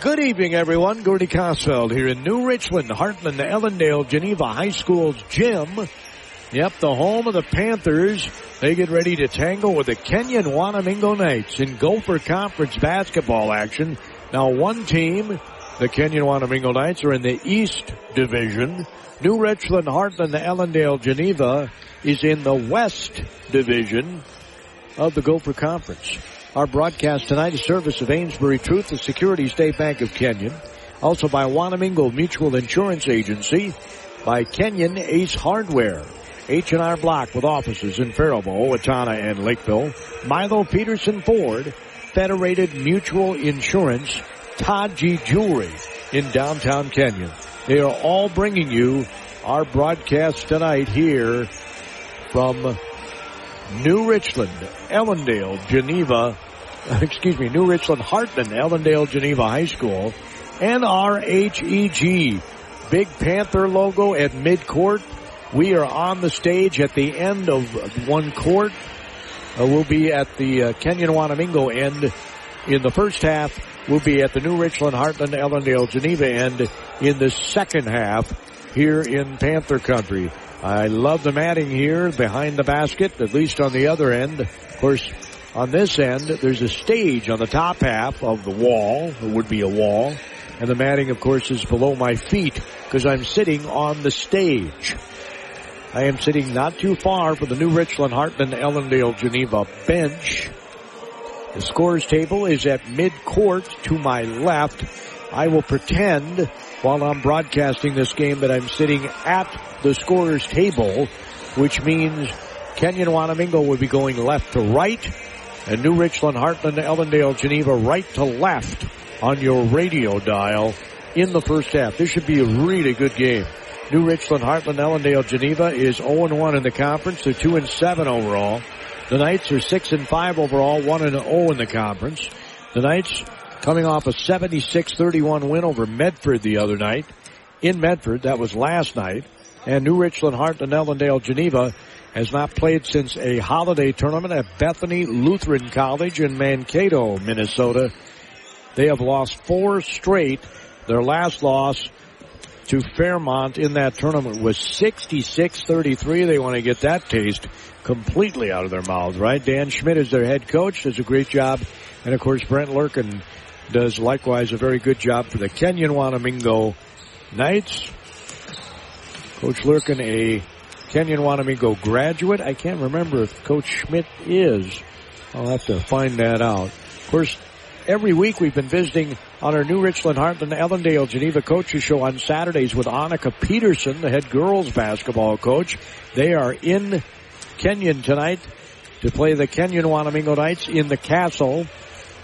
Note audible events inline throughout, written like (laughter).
Good evening, everyone. Gordy Kosfeld here in New Richland, Hartland, Ellendale, Geneva High School's gym. Yep, the home of the Panthers. They get ready to tangle with the Kenyon Wanamingo Knights in Gopher Conference basketball action. Now one team, the Kenyon Wanamingo Knights, are in the East Division. New Richland, Heartland, Ellendale, Geneva is in the West Division of the Gopher Conference. Our broadcast tonight is service of Amesbury Truth, the Security State Bank of Kenyon. Also by Wanamingo Mutual Insurance Agency, by Kenyon Ace Hardware, H&R Block with offices in Faribault, Owatonna, and Lakeville, Milo Peterson Ford, Federated Mutual Insurance, Todd Jewelry in downtown Kenyon. They are all bringing you our broadcast tonight here from New Richland, Ellendale, Geneva, (laughs) excuse me, New Richland, Hartland, Ellendale, Geneva High School, NRHEG, Big Panther logo at midcourt. We are on the stage at the end of one court. Uh, we'll be at the uh, Kenyon Wanamingo end in the first half. We'll be at the New Richland, Hartland, Ellendale, Geneva end in the second half here in Panther Country. I love the matting here behind the basket, at least on the other end. Of course, on this end, there's a stage on the top half of the wall. It would be a wall. And the matting, of course, is below my feet because I'm sitting on the stage. I am sitting not too far from the New Richland, Hartland Ellendale, Geneva bench. The scores table is at mid-court to my left. I will pretend while I'm broadcasting this game that I'm sitting at the scorer's table, which means Kenyon Wanamingo would be going left to right, and New Richland, Hartland, Ellendale, Geneva right to left on your radio dial in the first half. This should be a really good game. New Richland, Hartland, Ellendale, Geneva is 0-1 in the conference. They're 2 and 7 overall. The Knights are 6 and 5 overall, 1 and 0 in the conference. The Knights coming off a 76-31 win over Medford the other night. In Medford, that was last night. And New Richland, Heartland, Ellendale, Geneva has not played since a holiday tournament at Bethany Lutheran College in Mankato, Minnesota. They have lost four straight. Their last loss to Fairmont in that tournament was 66-33. They want to get that taste completely out of their mouths, right? Dan Schmidt is their head coach, does a great job. And of course, Brent Lurkin does likewise a very good job for the Kenyon Wanamingo Knights. Coach Lurkin, a Kenyon Wanamingo graduate. I can't remember if Coach Schmidt is. I'll have to find that out. Of course, every week we've been visiting on our New Richland, Hartland, Ellendale, Geneva Coaches Show on Saturdays with Annika Peterson, the head girls basketball coach. They are in Kenyon tonight to play the Kenyon Wanamingo Knights in the castle.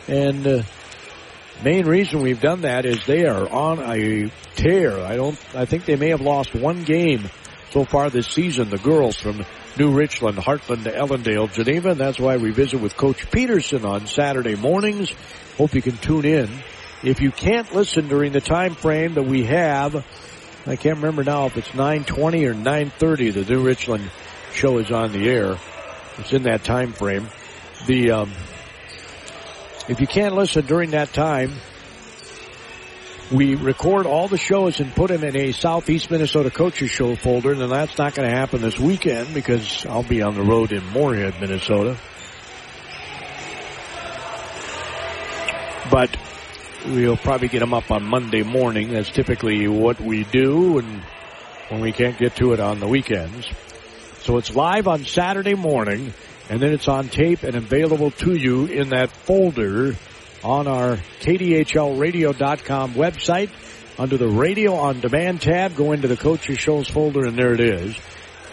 And uh, main reason we've done that is they are on a tear. I don't, I think they may have lost one game so far this season, the girls from New Richland, Hartland, Ellendale, Geneva, and that's why we visit with Coach Peterson on Saturday mornings. Hope you can tune in. If you can't listen during the time frame that we have, I can't remember now if it's 920 or 930 the New Richland show is on the air. It's in that time frame. The, um, if you can't listen during that time, we record all the shows and put them in a Southeast Minnesota Coaches Show folder, and that's not going to happen this weekend because I'll be on the road in Moorhead, Minnesota. But we'll probably get them up on Monday morning. That's typically what we do, and when we can't get to it on the weekends. So it's live on Saturday morning, and then it's on tape and available to you in that folder on our KDHLradio.com website. Under the Radio on Demand tab, go into the Coaches Shows folder, and there it is.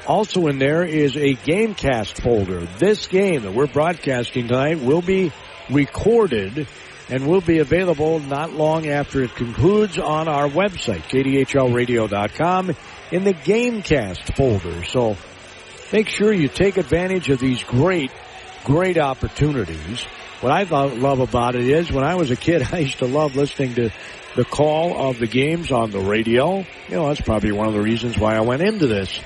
Also in there is a Gamecast folder. This game that we're broadcasting tonight will be recorded and will be available not long after it concludes on our website, KDHLradio.com, in the Gamecast folder. So make sure you take advantage of these great, great opportunities. What I love about it is when I was a kid, (laughs) I used to love listening to the call of the games on the radio. You know, that's probably one of the reasons why I went into this.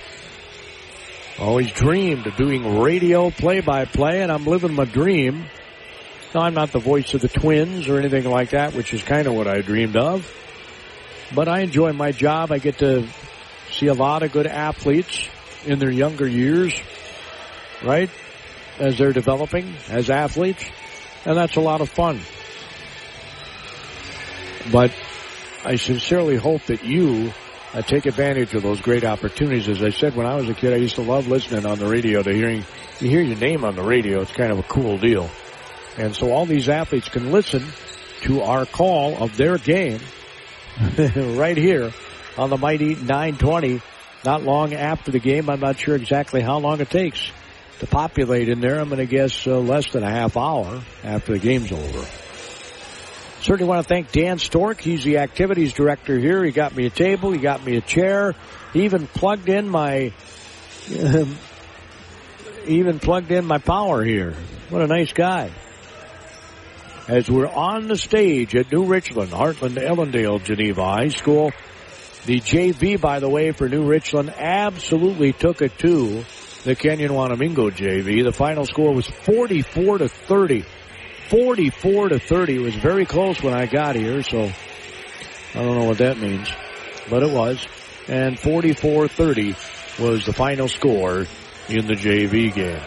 Always dreamed of doing radio play by play and I'm living my dream. Now, I'm not the voice of the Twins or anything like that, which is kind of what I dreamed of. But I enjoy my job. I get to see a lot of good athletes in their younger years, right? As they're developing as athletes. And that's a lot of fun. But I sincerely hope that you uh, take advantage of those great opportunities. As I said, when I was a kid, I used to love listening on the radio to hearing, you hear your name on the radio. It's kind of a cool deal. And so all these athletes can listen to our call of their game (laughs) right here on the mighty 920 not long after the game. I'm not sure exactly how long it takes to populate in there. I'm going to guess uh, less than a half hour after the game's over. Certainly want to thank Dan Stork. He's the activities director here. He got me a table. He got me a chair. He even plugged in my, (laughs) even plugged in my power here. What a nice guy. As we're on the stage at New Richland, Hartland Ellendale Geneva High School, the JV, by the way, for New Richland absolutely took it to the Kenyon Wanamingo JV. The final score was 44 to 30. 44 to 30. It was very close when I got here, so I don't know what that means, but it was. And 44-30 was the final score in the JV game.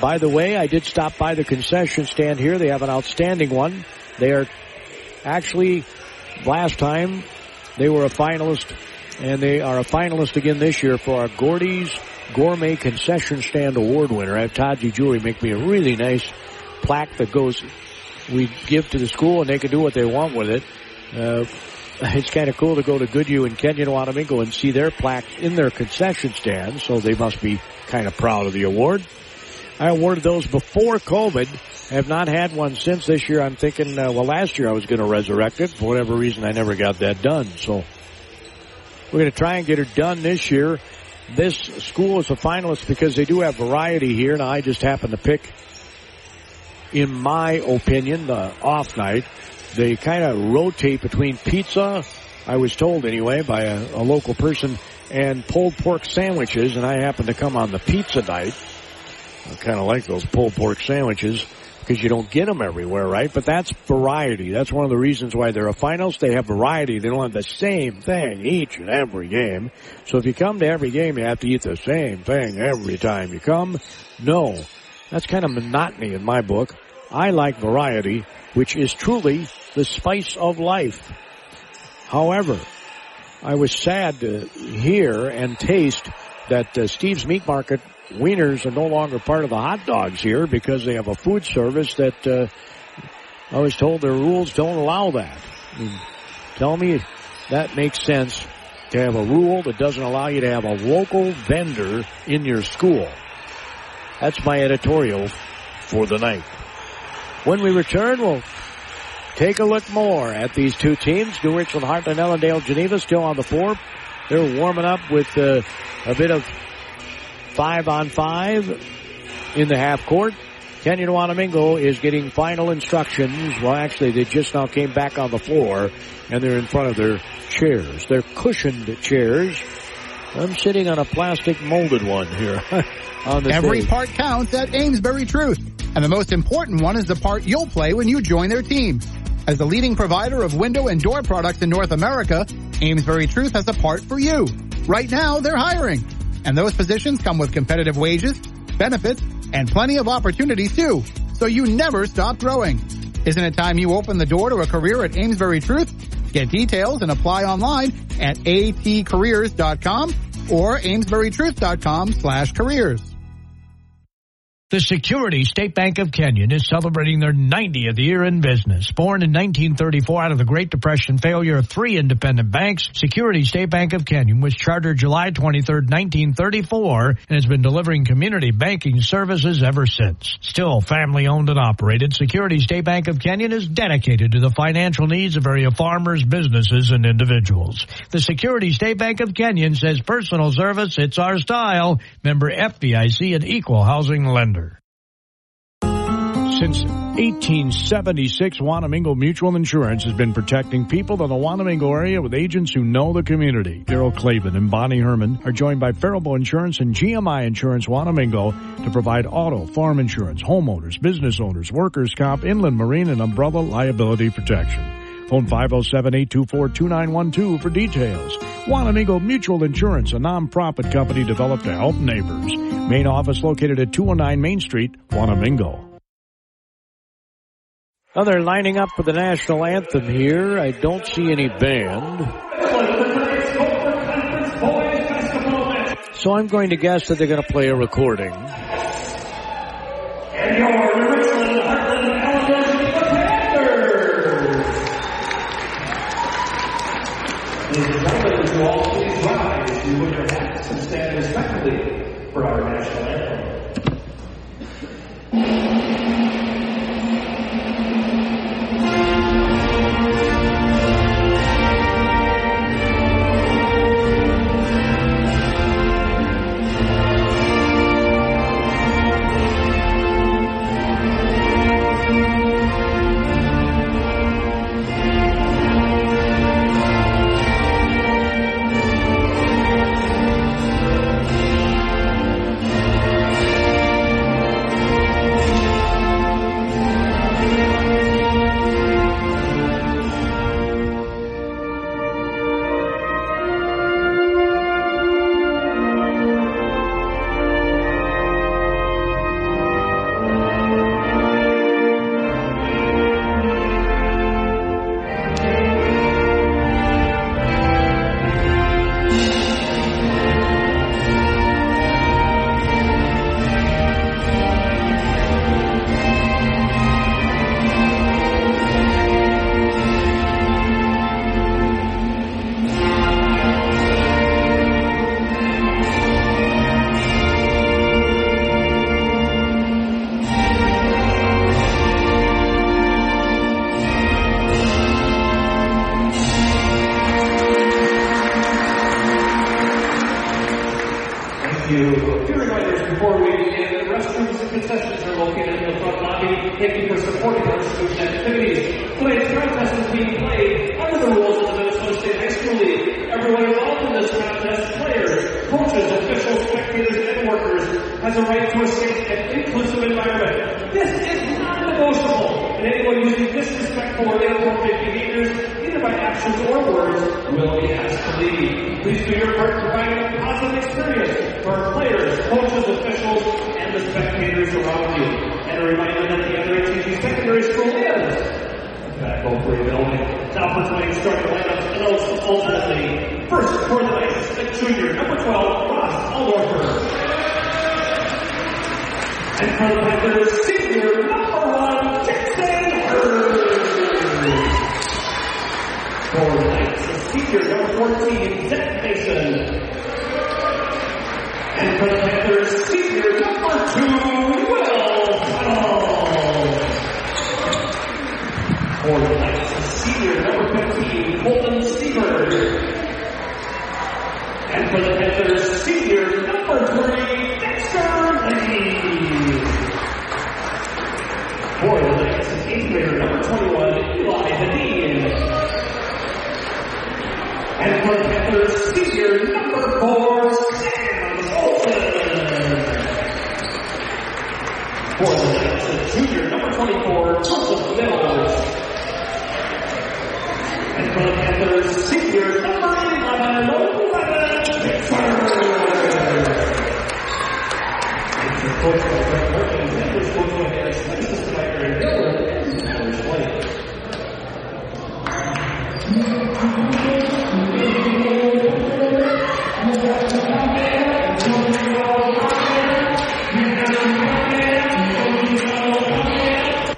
By the way, I did stop by the concession stand here. They have an outstanding one. They are actually last time they were a finalist and they are a finalist again this year for our Gordy's Gourmet Concession Stand Award winner. I have Todgy Jewelry make me a really nice plaque that goes, we give to the school and they can do what they want with it. Uh, (laughs) it's kind of cool to go to Goodhue and Kenyon Wanamingo and see their plaques in their concession stand, so they must be kind of proud of the award. I awarded those before COVID. Have not had one since this year. I'm thinking, uh, well, last year I was going to resurrect it. For whatever reason, I never got that done. So we're going to try and get it done this year. This school is a finalist because they do have variety here, and I just happen to pick in my opinion, the off night. They kind of rotate between pizza, I was told anyway, by a, a, local person, and pulled pork sandwiches, and I happen to come on the pizza night. I kind of like those pulled pork sandwiches because you don't get them everywhere, right? But that's variety. That's one of the reasons why they're a finals. They have variety. They don't have the same thing each and every game. So if you come to every game, you have to eat the same thing every time you come. No, that's kind of monotony in my book. I like variety, which is truly the spice of life. However, I was sad to hear and taste that uh, Steve's Meat Market wieners are no longer part of the hot dogs here because they have a food service that uh, I was told their rules don't allow that. Tell me that makes sense to have a rule that doesn't allow you to have a local vendor in your school. That's my editorial for the night. When we return, we'll take a look more at these two teams. New Richland, Hartland, Ellendale, Geneva still on the floor. They're warming up with uh, a bit of five on five in the half court. Kenyon Wanamingo is getting final instructions. Well, actually, they just now came back on the floor and they're in front of their chairs. They're cushioned chairs. I'm sitting on a plastic molded one here (laughs) on the Every stage. part counts at Amesbury Truth. And the most important one is the part you'll play when you join their team. As the leading provider of window and door products in North America, Amesbury Truth has a part for you. Right now, they're hiring. And those positions come with competitive wages, benefits, and plenty of opportunities too. So you never stop growing. Isn't it time you open the door to a career at Amesbury Truth? Get details and apply online at atcareers.com or amesburytruth.com slash careers. The Security State Bank of Kenyon is celebrating their 90th year in business. Born in 1934 out of the Great Depression failure of three independent banks, Security State Bank of Kenyon was chartered July 23, 1934, and has been delivering community banking services ever since. Still family owned and operated, Security State Bank of Kenyon is dedicated to the financial needs of area farmers, businesses, and individuals. The Security State Bank of Kenyon says personal service, it's our style. Member FDIC and equal housing lender. Since 1876, Wanamingo Mutual Insurance has been protecting people in the Wanamingo area with agents who know the community. Daryl Clavin and Bonnie Herman are joined by Faribault Insurance and GMI Insurance Wanamingo to provide auto, farm insurance, homeowners, business owners, workers' comp, inland marine, and umbrella liability protection. Phone 507-824-2912 for details. Wanamingo Mutual Insurance, a non-profit company developed to help neighbors. Main office located at 209 Main Street, Wanamingo. Well, they're lining up for the national anthem here. I don't see any band. So I'm going to guess that they're going to play a recording. And your Thank you for supporting our student activities. Today's contest is being played under the rules of the Minnesota State High School League. Everyone involved in this contest, players, coaches, officials, spectators, and workers, has a right to a safe and inclusive environment. This is non-negotiable, and anyone using disrespectful or inappropriate behaviors, either by actions or words, will be asked to leave. Please do your part in providing a positive experience for our players, coaches, officials, and the spectators around you. And a reminder that the other ATG Secondary School is over building. Now for tonight's starting lineups and also ultimately, first for the Knights, the junior, number 12, Ross Aldorfer. And for the Panthers, senior, number one, Jackson Hurd. For the Knights, the senior, number 14, Zach Mason. And for the For the Knights, senior, number 15, Colton Steberg. And for the Panthers, senior, number three, Dexter Lee. For the Knights, eighth grader, number 21, Eli Hadid. And for the Panthers, senior, number four, Sam Olsen. For the Knights, junior, number 24, Joseph Mills.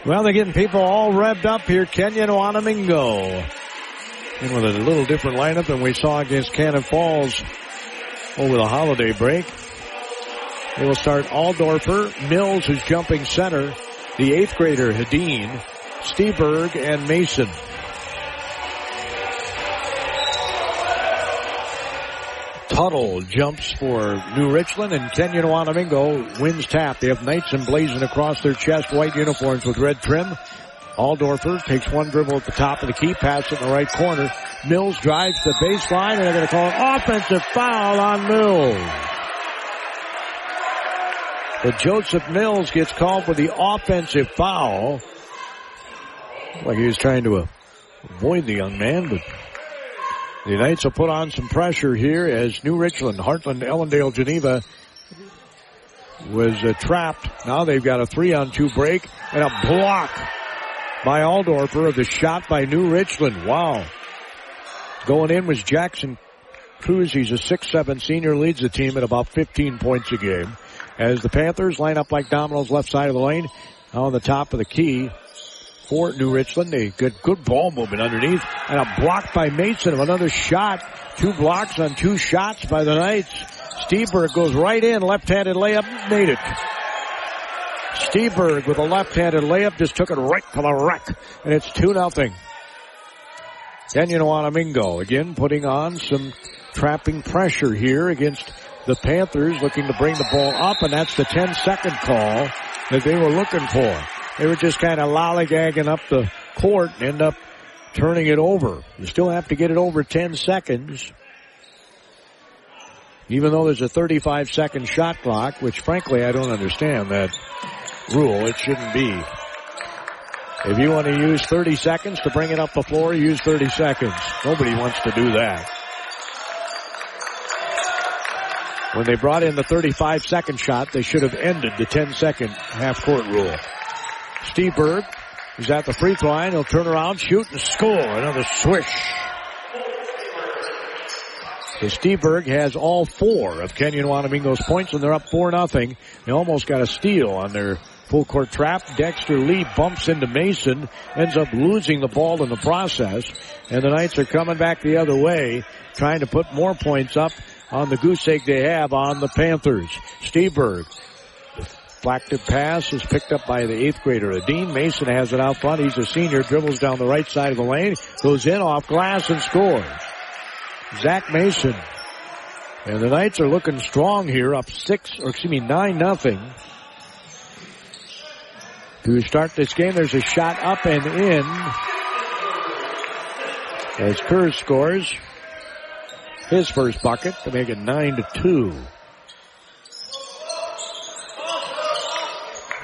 Well, they're getting people all revved up here. Kenyon Wanamingo. And with a little different lineup than we saw against Cannon Falls over the holiday break. They will start Aldorfer, Mills is jumping center, the eighth grader Hedin, Steberg, and Mason. Tuttle jumps for New Richland and Kenyon Wanamingo wins tap. They have knights emblazoned across their chest, white uniforms with red trim. Aldorfer takes one dribble at the top of the key, pass it in the right corner. Mills drives the baseline and they're going to call an offensive foul on Mills. But Joseph Mills gets called for the offensive foul. Like he was trying to avoid the young man, but the Knights will put on some pressure here as New Richland, Hartland, Ellendale, Geneva was uh, trapped. Now they've got a three on two break and a block by Aldorfer of the shot by New Richland. Wow. Going in was Jackson Cruz. He's a six-seven senior, leads the team at about 15 points a game. As the Panthers line up like dominoes left side of the lane on the top of the key for New Richland. A good, good ball movement underneath and a block by Mason of another shot. Two blocks on two shots by the Knights. Steberg goes right in, left-handed layup, made it. Steberg with a left-handed layup just took it right to the rack, and it's 2 nothing. Kenyon Wanamingo again putting on some trapping pressure here against the Panthers looking to bring the ball up and that's the 10 second call that they were looking for. They were just kind of lollygagging up the court and end up turning it over. You still have to get it over 10 seconds. Even though there's a 35 second shot clock, which frankly I don't understand that rule. It shouldn't be. If you want to use 30 seconds to bring it up the floor, use 30 seconds. Nobody wants to do that. When they brought in the 35 second shot, they should have ended the 10 second half court rule. Steberg is at the free throw line. He'll turn around, shoot, and score. Another swish. So Berg has all four of Kenyon Wanamingo's points, and they're up 4 nothing. They almost got a steal on their full court trap. Dexter Lee bumps into Mason, ends up losing the ball in the process, and the Knights are coming back the other way, trying to put more points up on the goose egg they have on the Panthers. Steve Steberg. Deflected pass is picked up by the eighth grader. Dean Mason has it out front. He's a senior. Dribbles down the right side of the lane. Goes in off glass and scores. Zach Mason. And the Knights are looking strong here, up six, or excuse me, nine nothing. To start this game, there's a shot up and in. As Kerr scores his first bucket to make it 9 to 2.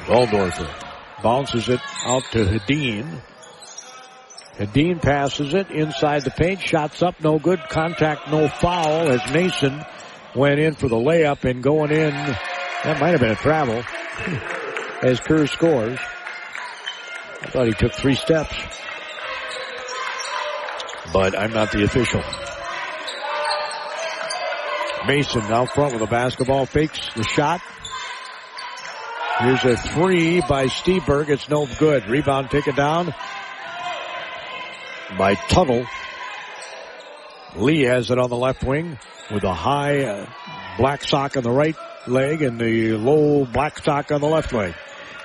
Aldorfer bounces it out to Hadeen. Hadeen passes it inside the paint, shots up, no good, contact, no foul as Mason went in for the layup and going in, that might have been a travel (laughs) as Kerr scores. I thought he took three steps, but I'm not the official. Mason out front with a basketball, fakes the shot. Here's a three by Steberg. It's no good. Rebound taken down by Tuttle. Lee has it on the left wing with a high uh, black sock on the right leg and the low black sock on the left leg.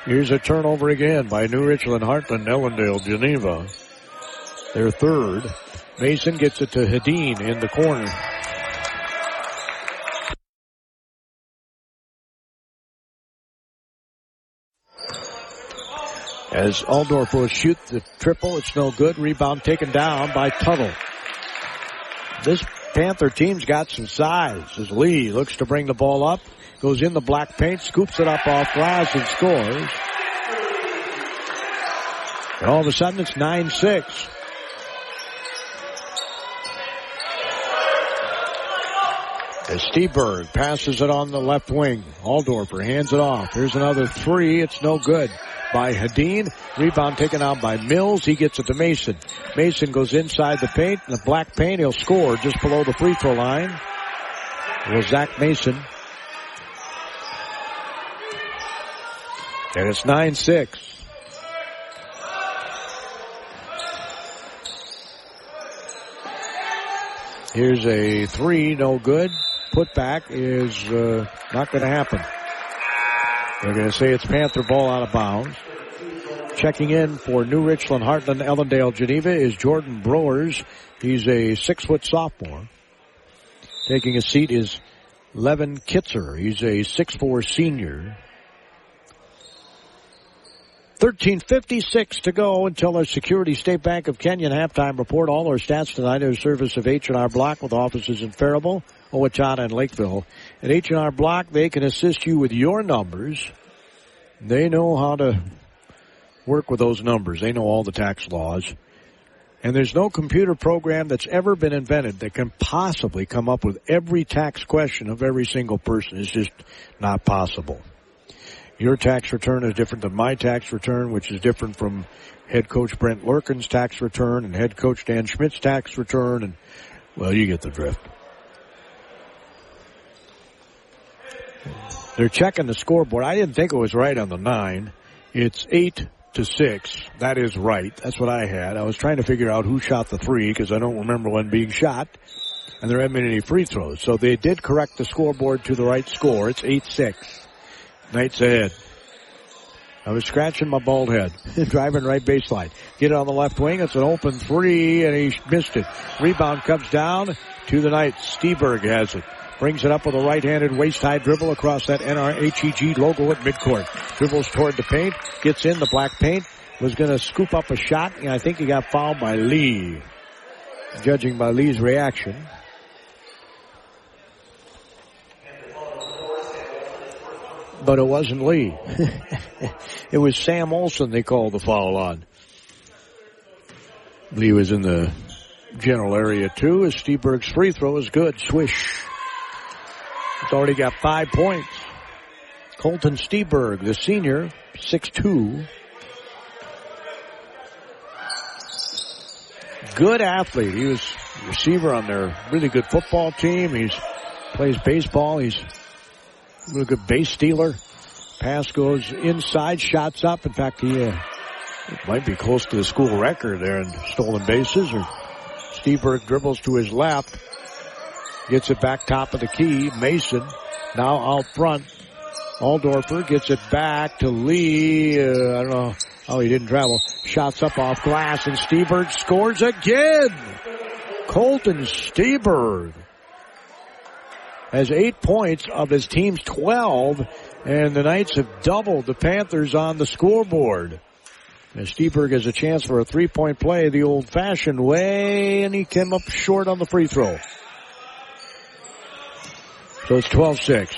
Here's a turnover again by New Richland, Hartland, Ellendale, Geneva. Their third. Mason gets it to Hadeen in the corner. As Aldorf will shoot the triple, it's no good. Rebound taken down by Tuttle. This Panther team's got some size as Lee looks to bring the ball up, goes in the black paint, scoops it up off glass and scores. And all of a sudden it's 9-6. As Steberg passes it on the left wing. Aldorfer hands it off. Here's another three. It's no good by Hadeen. Rebound taken out by Mills. He gets it to Mason. Mason goes inside the paint, the black paint. He'll score just below the free throw line. Well, Zach Mason. And it's 9-6. Here's a three, no good. Putback is uh, not going to happen. They're going to say it's Panther ball out of bounds. Checking in for New Richland, Hartland, Ellendale, Geneva is Jordan Browers. He's a six foot sophomore. Taking a seat is Levin Kitzer. He's a 6'4 senior. 1356 to go until our Security State Bank of Kenyon halftime report. All our stats tonight are service of H&R Block with offices in Faribault, Owatonna, and Lakeville. At H&R Block, they can assist you with your numbers. They know how to work with those numbers. They know all the tax laws. And there's no computer program that's ever been invented that can possibly come up with every tax question of every single person. It's just not possible. Your tax return is different than my tax return, which is different from head coach Brent Lurkin's tax return and head coach Dan Schmidt's tax return. And, well, you get the drift. They're checking the scoreboard. I didn't think it was right on the nine. It's eight to six. That is right. That's what I had. I was trying to figure out who shot the three because I don't remember one being shot. And there haven't been any free throws. So they did correct the scoreboard to the right score. It's 8-6. Knights ahead. I was scratching my bald head, (laughs) driving right baseline. Get it on the left wing. It's an open three, and he missed it. Rebound comes down to the Knights. Steberg has it. Brings it up with a right-handed waist-high dribble across that NRHEG logo at midcourt. Dribbles toward the paint, gets in the black paint, was going to scoop up a shot, and I think he got fouled by Lee. Judging by Lee's reaction. but it wasn't Lee. (laughs) it was Sam Olson they called the foul on. Lee was in the general area too as Steberg's free throw is good. Swish. It's already got five points. Colton Steberg, the senior, six-two. Good athlete. He was receiver on their really good football team. He's plays baseball. He's Real good base stealer. Pass goes inside, shots up. In fact, he uh, might be close to the school record there in stolen bases. Or Steberg dribbles to his left, gets it back top of the key. Mason now out front. Aldorfer gets it back to Lee. Uh, I don't know. Oh, he didn't travel. Shots up off glass and Steberg scores again. Colton Steberg has eight points of his team's 12, and the Knights have doubled the Panthers on the scoreboard. And Steberg has a chance for a three-point play the old-fashioned way, and he came up short on the free throw. So it's 12-6.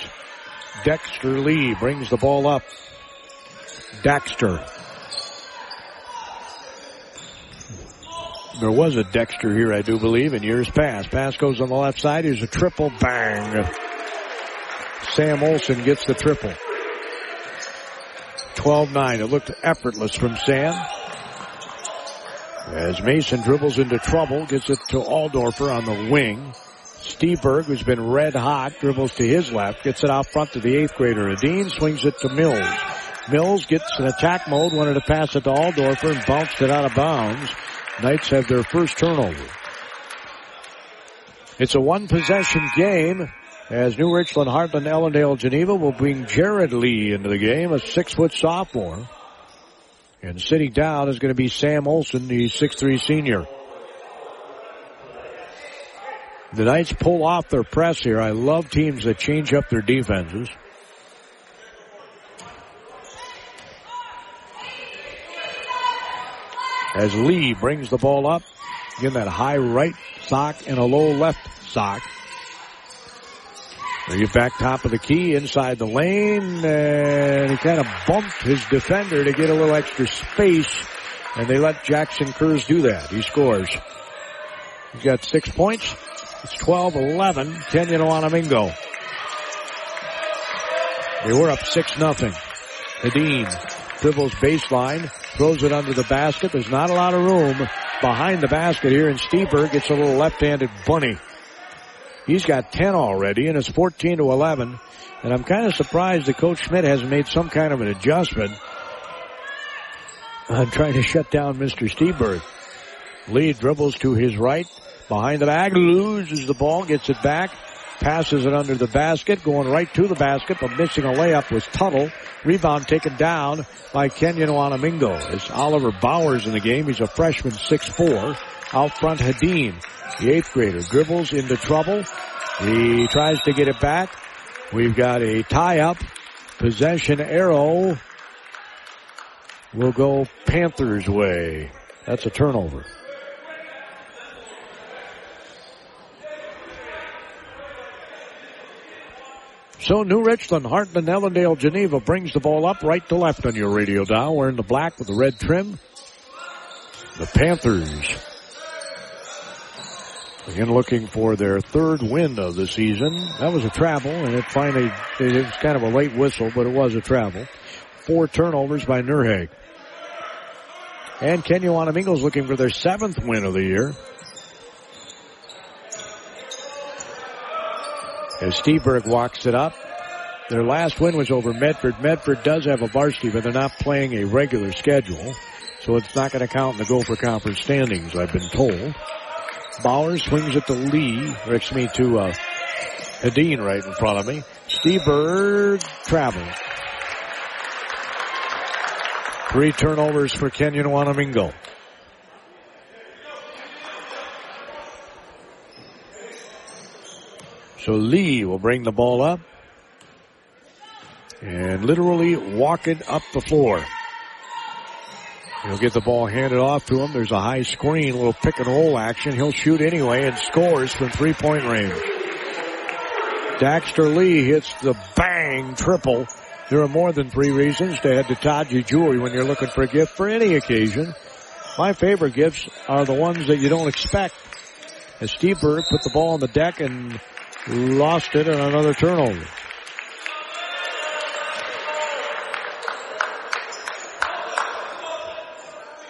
Dexter Lee brings the ball up. Dexter. There was a Dexter here, I do believe, in years past. Pass goes on the left side. Here's a triple bang. Sam Olson gets the triple. 12-9. It looked effortless from Sam. As Mason dribbles into trouble, gets it to Aldorfer on the wing. Steberg, who's been red hot, dribbles to his left, gets it out front to the eighth grader. Adine swings it to Mills. Mills gets an attack mode, wanted to pass it to Aldorfer and bounced it out of bounds. Knights have their first turnover. It's a one possession game as New Richland, Hartland, Ellendale, Geneva will bring Jared Lee into the game, a six foot sophomore. And sitting down is going to be Sam Olson, the six-three senior. The Knights pull off their press here. I love teams that change up their defenses. as Lee brings the ball up. Again, that high right sock and a low left sock. Bring it back top of the key inside the lane and he kind of bumped his defender to get a little extra space and they let Jackson Kurz do that. He scores. He's got six points. It's 12-11, Kenyon Wanamingo. They were up six nothing. Nadine dribbles baseline, throws it under the basket. There's not a lot of room behind the basket here, and Steberg gets a little left-handed bunny. He's got 10 already, and it's 14 to 11. And I'm kind of surprised that Coach Schmidt hasn't made some kind of an adjustment on trying to shut down Mr. Steberg. Lee dribbles to his right, behind the bag, loses the ball, gets it back, passes it under the basket, going right to the basket, but missing a layup was Tuttle. Rebound taken down by Kenyon Wanamingo. It's Oliver Bowers in the game. He's a freshman, 6'4". Out front, Hadeen, the eighth grader, dribbles into trouble. He tries to get it back. We've got a tie up. Possession arrow will go Panthers way. That's a turnover. So New Richland, Hartland, Ellendale, Geneva brings the ball up right to left on your radio dial. We're in the black with the red trim. The Panthers again looking for their third win of the season. That was a travel and it finally, it was kind of a late whistle, but it was a travel. Four turnovers by NRHEG. And Kenyon Wanamingo's looking for their seventh win of the year. As Steberg walks it up. Their last win was over Medford. Medford does have a varsity, but they're not playing a regular schedule. So it's not going to count in the Gopher Conference standings, I've been told. Bauer swings it to Lee, or me, to uh, Hedin right in front of me. Steberg travels. Three turnovers for Kenyon Wanamingo. So Lee will bring the ball up and literally walk it up the floor. He'll get the ball handed off to him. There's a high screen, a little pick and roll action. He'll shoot anyway and scores from three point range. Dexter Lee hits the bang triple. There are more than three reasons to head to Taji Jewelry when you're looking for a gift for any occasion. My favorite gifts are the ones that you don't expect. As Steberg put the ball on the deck and lost it on another turnover.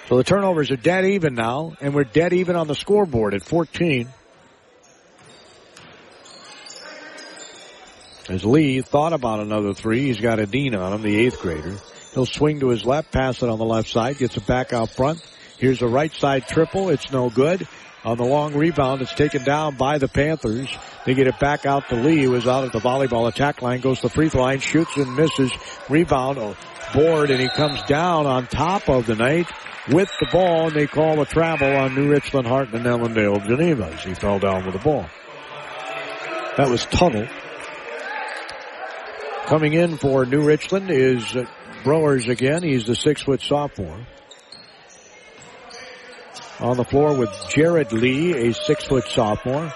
So the turnovers are dead even now, and we're dead even on the scoreboard at 14. As Lee thought about another three, he's got a Dean on him, the eighth grader. He'll swing to his left, pass it on the left side, gets it back out front. Here's a right side triple. It's no good. On the long rebound, it's taken down by the Panthers. They get it back out to Lee, who is out at the volleyball attack line, goes to the free throw line, shoots and misses. Rebound, oh, board, and he comes down on top of the Knight with the ball, and they call a travel on New Richland, Hartland, Ellendale, Geneva as he fell down with the ball. That was Tuttle. Coming in for New Richland is Browers again. He's the six foot sophomore. On the floor with Jared Lee, a six foot sophomore.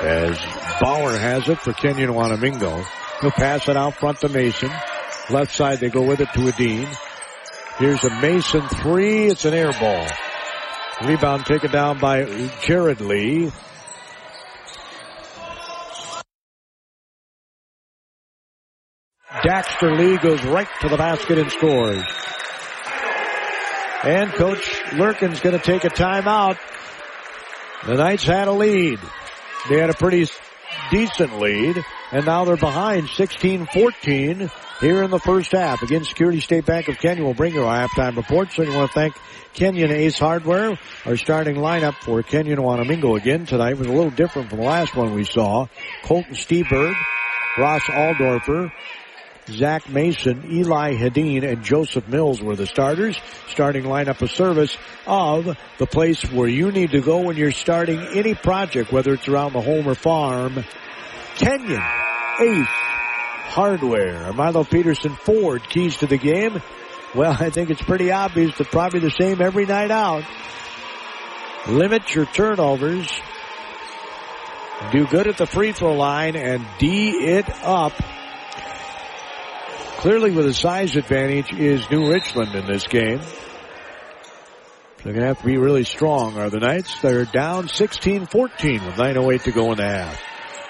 As Bauer has it for Kenyon Wanamingo. He'll pass it out front to Mason. Left side, they go with it to Dean. Here's a Mason three. It's an air ball. Rebound taken down by Jared Lee. Dexter Lee goes right to the basket and scores. And Coach Lurkin's going to take a timeout. The Knights had a lead. They had a pretty decent lead, and now they're behind 16-14 here in the first half. Again, Security State Bank of Kenyon will bring you a halftime report. So you want to thank Kenyon Ace Hardware. Our starting lineup for Kenyon Wanamingo again tonight was a little different from the last one we saw. Colton Steberg, Ross Aldorfer, Zach Mason, Eli Hedin, and Joseph Mills were the starters. Starting lineup of service of the place where you need to go when you're starting any project, whether it's around the home or farm. Kenyon Ace Hardware. Milo Peterson Ford keys to the game. Well, I think it's pretty obvious that probably the same every night out. Limit your turnovers. Do good at the free throw line and D it up. Clearly with a size advantage is New Richland in this game. They're going to have to be really strong, are the Knights. They're down 16-14 with 9.08 to go in the half.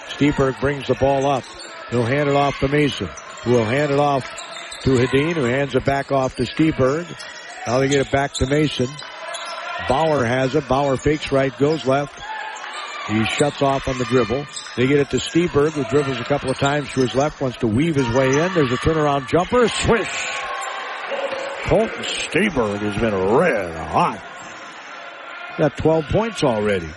Steberg brings the ball up. He'll hand it off to Mason, who will hand it off to Hedin, who hands it back off to Steberg. Now they get it back to Mason. Bauer has it. Bauer fakes right, goes left. He shuts off on the dribble. They get it to Steberg, who dribbles a couple of times to his left, wants to weave his way in. There's a turnaround jumper, swish. Colton Steberg has been red hot. Got 12 points already.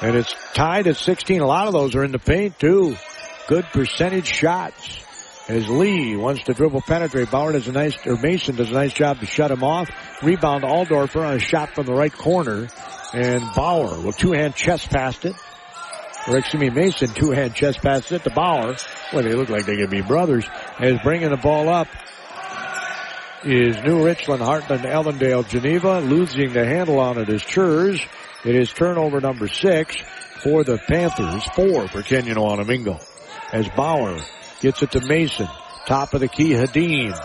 And it's tied at 16. A lot of those are in the paint too. Good percentage shots. As Lee wants to dribble penetrate, Bauer does a nice, or Mason does a nice job to shut him off. Rebound Aldorfer on a shot from the right corner. And Bauer will two-hand chest past it. Or excuse me, Mason two-hand chest passes it to Bauer. Well, they look like they could be brothers. As bringing the ball up is New Richland, Hartland, Ellendale, Geneva. Losing the handle on it is Churs. It is turnover number six for the Panthers. Four for Kenyon Wanamingo. As Bauer gets it to Mason. Top of the key, Hadeen.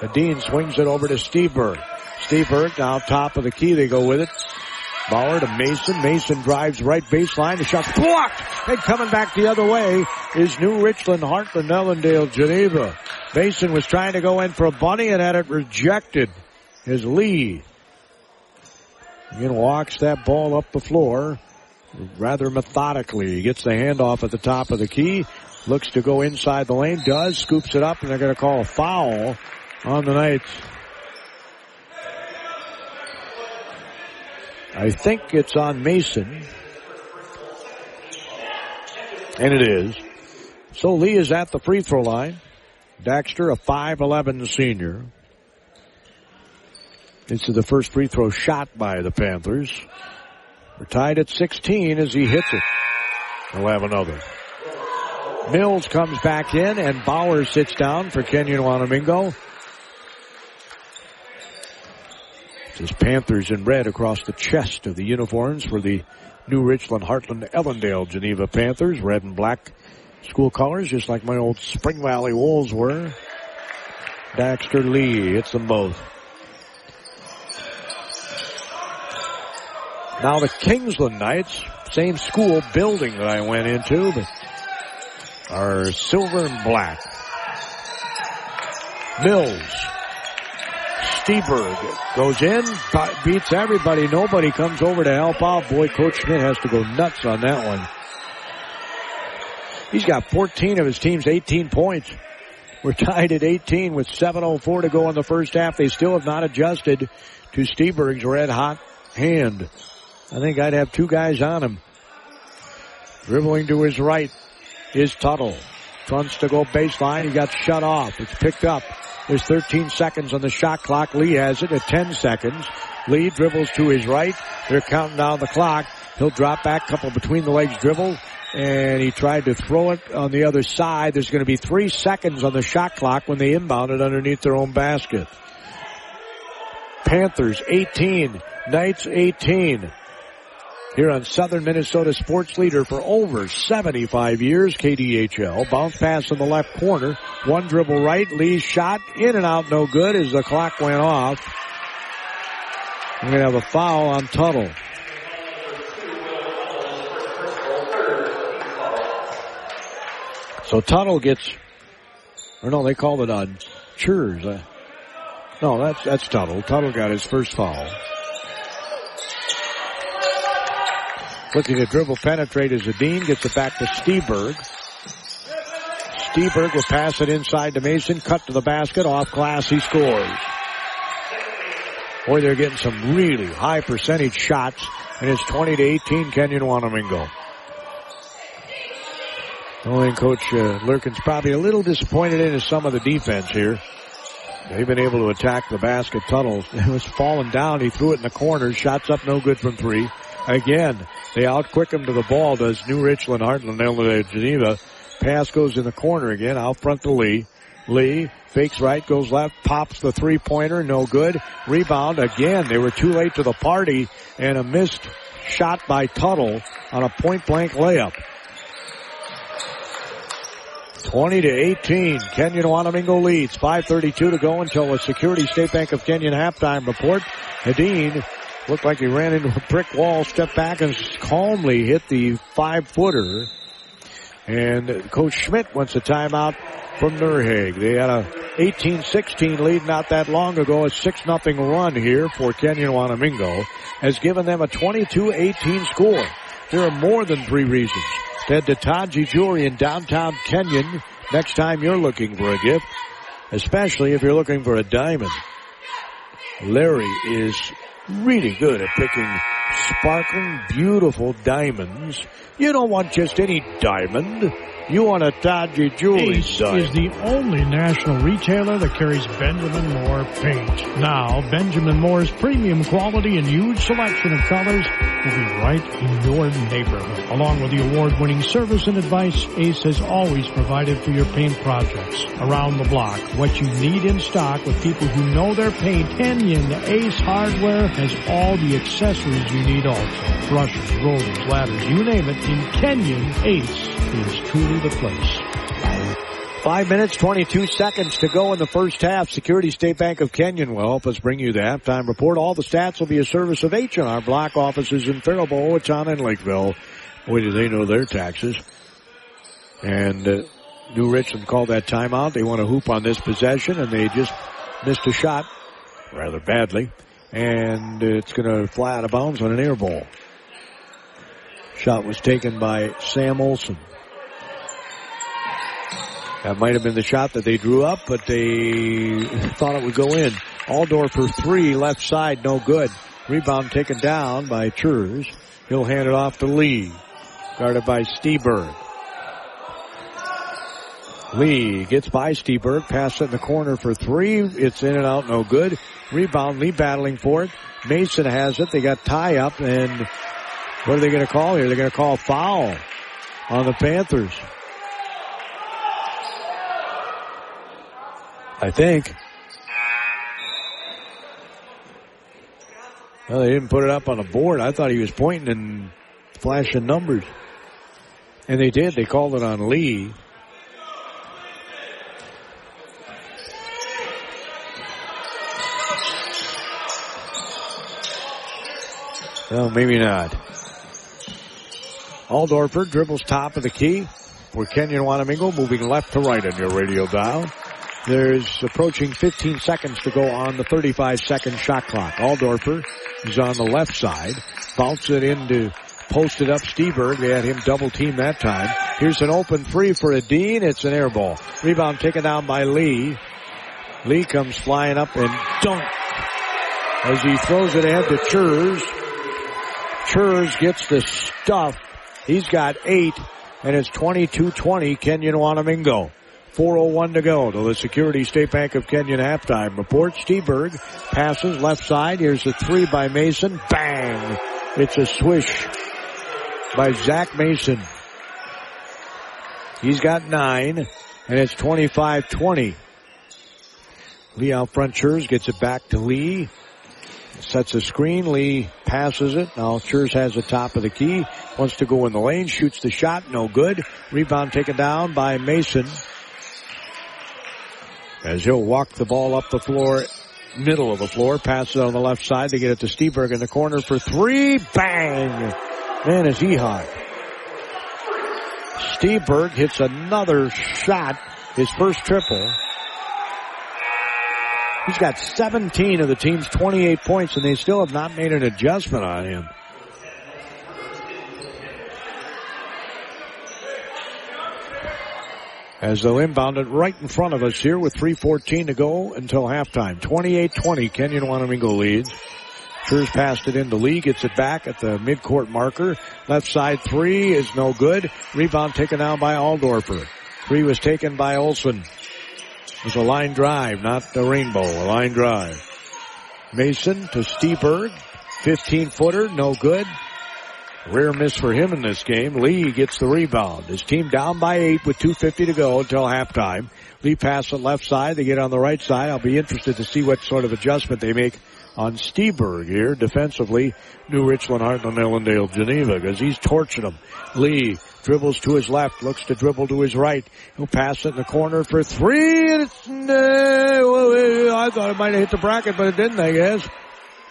Hadeen swings it over to Steberg. Steberg now top of the key. They go with it. Bauer to Mason. Mason drives right baseline. The shot blocked. And coming back the other way is New Richland, Hartland, Ellendale, Geneva. Mason was trying to go in for a bunny and had it rejected. His lead. Again, walks that ball up the floor rather methodically. He gets the handoff at the top of the key. Looks to go inside the lane. Does. Scoops it up and they're going to call a foul on the Knights. I think it's on Mason. And it is. So Lee is at the free throw line. Dexter, a 5'11 senior. This is the first free throw shot by the Panthers. We're tied at 16 as he hits it. We'll have another. Mills comes back in and Bauer sits down for Kenyon Wanamingo. Says Panthers in red across the chest of the uniforms for the New Richland, Hartland, Ellendale, Geneva Panthers. Red and black school colors, just like my old Spring Valley Wolves were. Dexter Lee hits them both. Now the Kingsland Knights, same school building that I went into, but are silver and black. Mills. Steberg goes in, beats everybody. Nobody comes over to help out. Boy, Coach Schmidt has to go nuts on that one. He's got 14 of his team's 18 points. We're tied at 18 with 7.04 to go in the first half. They still have not adjusted to Steberg's red hot hand. I think I'd have two guys on him. Dribbling to his right is Tuttle. Fronts to go baseline. He got shut off. It's picked up. There's 13 seconds on the shot clock. Lee has it at 10 seconds. Lee dribbles to his right. They're counting down the clock. He'll drop back, couple between the legs dribble, and he tried to throw it on the other side. There's going to be three seconds on the shot clock when they inbound it underneath their own basket. Panthers 18, Knights 18 here on Southern Minnesota Sports Leader for over 75 years, KDHL. Bounce pass in the left corner. One dribble right. Lee's shot in and out no good as the clock went off. We're going to have a foul on Tuttle. So Tuttle gets, or no, they called it on Churs. Uh, no, that's, that's Tuttle. Tuttle got his first foul. Looking to dribble penetrate as Adine gets it back to Steberg. Steberg will pass it inside to Mason, cut to the basket, off glass, he scores. Boy, they're getting some really high percentage shots, and it's 20 to 18 Kenyon Wanamingo. Only Coach uh, Lurkin's probably a little disappointed in some of the defense here. They've been able to attack the basket. Tuttle (laughs) it was falling down. He threw it in the corner. Shots up no good from three. Again, they outquick him to the ball, does New Richland, Hartland, Ellendale, Geneva. Pass goes in the corner again, out front to Lee. Lee fakes right, goes left, pops the three pointer, no good. Rebound again. They were too late to the party and a missed shot by Tuttle on a point blank layup. 20 to 18. Kenyon Wanamingo leads. 5.32 to go until a Security State Bank of Kenyon halftime report. Hadeen Looked like he ran into a brick wall, stepped back and calmly hit the five footer. And Coach Schmidt wants a timeout from NRHEG. They had a 18-16 lead not that long ago. A 6 nothing run here for Kenyon Wanamingo has given them a 22-18 score. There are more than three reasons. Head to Taji Jewelry in downtown Kenyon next time you're looking for a gift, especially if you're looking for a diamond. Larry is really good at picking sparkling, beautiful diamonds. You don't want just any diamond. You want a Todgy Jewelry Ace diamond. is the only national retailer that carries Benjamin Moore paint. Now, Benjamin Moore's premium quality and huge selection of colors will be right in your neighborhood. Along with the award-winning service and advice Ace has always provided for your paint projects. Around the block, what you need in stock with people who know their paint, Kenyon Ace Hardware has all the accessories you need also. Brushes, rollers, ladders, you name it, in Kenyon, Ace is truly the place. Five minutes, 22 seconds to go in the first half. Security State Bank of Kenyon will help us bring you the halftime report. All the stats will be a service of H&R Block offices in Faribault, Owatonna, and Lakeville. Boy, do they know their taxes. And uh, New Richland called that timeout. They want to hoop on this possession, and they just missed a shot rather badly. And it's going to fly out of bounds on an air ball. Shot was taken by Sam Olson. That might have been the shot that they drew up, but they thought it would go in. Aldor for three, left side, no good. Rebound taken down by Churs. He'll hand it off to Lee. Guarded by Steberg. Lee gets by Steberg, pass it in the corner for three. It's in and out, no good. Rebound, Lee battling for it. Mason has it. They got tie up and what are they going to call here? They're going to call foul on the Panthers. I think. Well, they didn't put it up on the board. I thought he was pointing and flashing numbers. And they did. They called it on Lee. Well, maybe not. Aldorfer dribbles top of the key for Kenyon Wanamingo, moving left to right on your radio dial. There's approaching 15 seconds to go on the 35 second shot clock. Aldorfer is on the left side. Bounce it into posted up Steberg. They had him double team that time. Here's an open three for Adine. It's an air ball. Rebound taken down by Lee. Lee comes flying up and dunk as he throws it ahead to Churs. Churs gets the stuff. He's got eight and it's 22-20 Kenyon Wanamingo. 4.01 to go to the Security State Bank of Kenyon halftime report. Steberg passes left side. Here's a three by Mason. Bang! It's a swish by Zach Mason. He's got nine and it's 25-20. Lee out front gets it back to Lee. Sets a screen. Lee passes it. Now Churs has the top of the key. Wants to go in the lane. Shoots the shot. No good. Rebound taken down by Mason as he'll walk the ball up the floor, middle of the floor, pass it on the left side to get it to Steberg in the corner for three. Bang! Man, is he hot. Steberg hits another shot, his first triple. He's got 17 of the team's 28 points and they still have not made an adjustment on him. As they'll inbound it right in front of us here with 3.14 to go until halftime. 28-20, Kenyon Wanamingo leads. Churs passed it into Lee, gets it back at the midcourt marker. Left side three is no good. Rebound taken down by Aldorfer. Three was taken by Olson. It was a line drive, not the rainbow, a line drive. Mason to Steberg. 15 footer, no good. Rare miss for him in this game. Lee gets the rebound. His team down by eight with 2.50 to go until halftime. Lee pass on left side. They get on the right side. I'll be interested to see what sort of adjustment they make on Steberg here defensively. New Richland, Hartland, Ellendale, Geneva because he's torching them. Lee dribbles to his left, looks to dribble to his right. He'll pass it in the corner for three. And it's, uh, I thought it might have hit the bracket, but it didn't, I guess.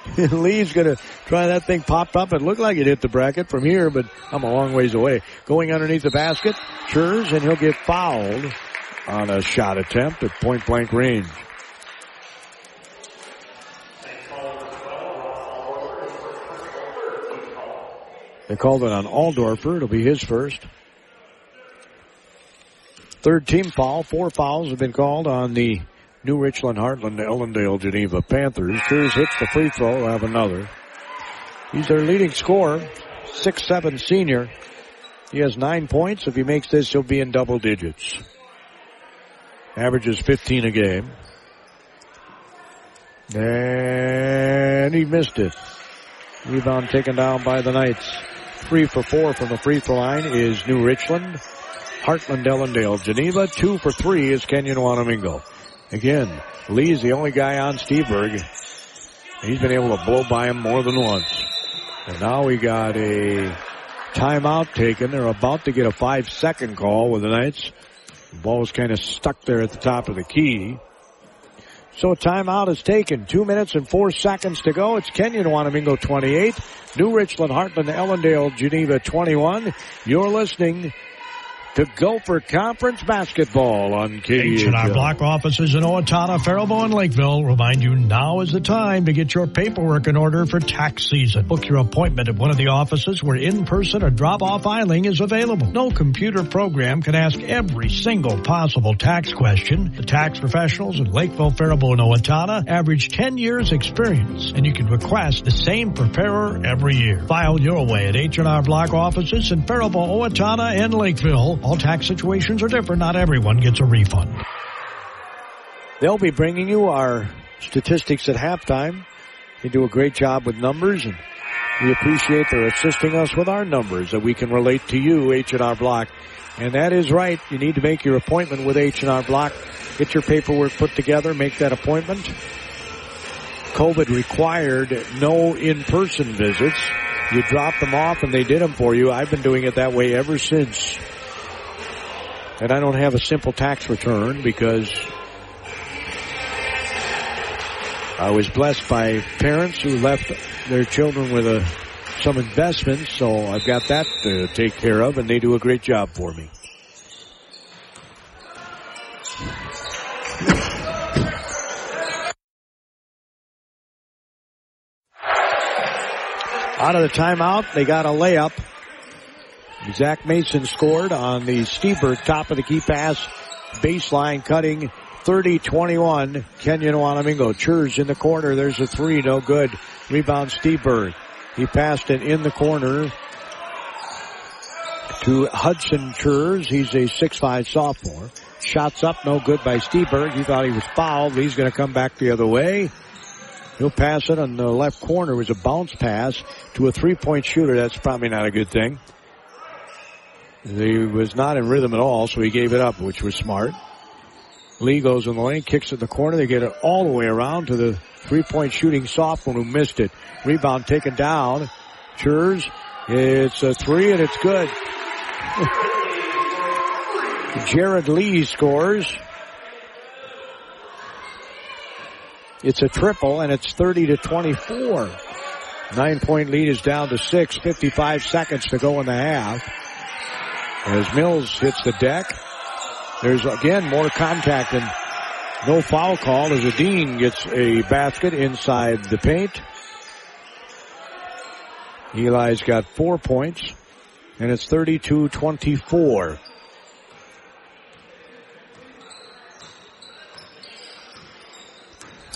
(laughs) Lee's gonna try that thing popped up. It looked like it hit the bracket from here, but I'm a long ways away. Going underneath the basket, Churs, and he'll get fouled on a shot attempt at point blank range. They called it on Aldorfer. It'll be his first. Third team foul. Four fouls have been called on the New Richland, Hartland, Ellendale, Geneva Panthers. Churs hits the free throw. Have another. He's their leading scorer, six seven senior. He has nine points. If he makes this, he'll be in double digits. Averages 15 a game. And he missed it. Rebound taken down by the Knights. Three for four from the free throw line is New Richland. Hartland Ellendale. Geneva, two for three is Kenyon Wanamingo. Again, Lee's the only guy on Steberg. He's been able to blow by him more than once. And now we got a timeout taken. They're about to get a five second call with the Knights. The ball was kind of stuck there at the top of the key. So timeout is taken. Two minutes and four seconds to go. It's Kenyon Wanamingo 28. New Richland, Hartland, Ellendale, Geneva 21. You're listening to Gopher Conference basketball on H&R KDHL. Block offices in Owatonna, Faribault, and Lakeville remind you now is the time to get your paperwork in order for tax season. Book your appointment at one of the offices where in-person or drop-off filing is available. No computer program can ask every single possible tax question. The tax professionals in Lakeville, Faribault, and Owatonna average 10 years experience, and you can request the same preparer every year. File your way at H&R Block offices in Faribault, Owatonna, and Lakeville. All tax situations are different. Not everyone gets a refund. They'll be bringing you our statistics at halftime. They do a great job with numbers and we appreciate their assisting us with our numbers that we can relate to you, H&R Block. And that is right. You need to make your appointment with H&R Block. Get your paperwork put together, make that appointment. COVID required no in-person visits. You drop them off and they did them for you. I've been doing it that way ever since. And I don't have a simple tax return because I was blessed by parents who left their children with a, some investments, so I've got that to take care of, and they do a great job for me. Out of the timeout, they got a layup. Zach Mason scored on the Steberg top of the key pass, baseline cutting 30-21. Kenyon Wanamingo. Churs in the corner. There's a three. No good. Rebound Steberg. He passed it in the corner to Hudson Churs. He's a 6'5 sophomore. Shots up. No good by Steberg. He thought he was fouled. He's going to come back the other way. He'll pass it on the left corner. It was a bounce pass to a three-point shooter. That's probably not a good thing. He was not in rhythm at all, so he gave it up, which was smart. Lee goes in the lane, kicks it in the corner. They get it all the way around to the three-point shooting sophomore who missed it. Rebound taken down. Churs. It's a three and it's good. (laughs) Jared Lee scores. It's a triple and it's 30 to 24. Nine point lead is down to six. 55 seconds to go in the half. As Mills hits the deck, there's again more contact and no foul call as Dean gets a basket inside the paint. Eli's got four points and it's 32-24.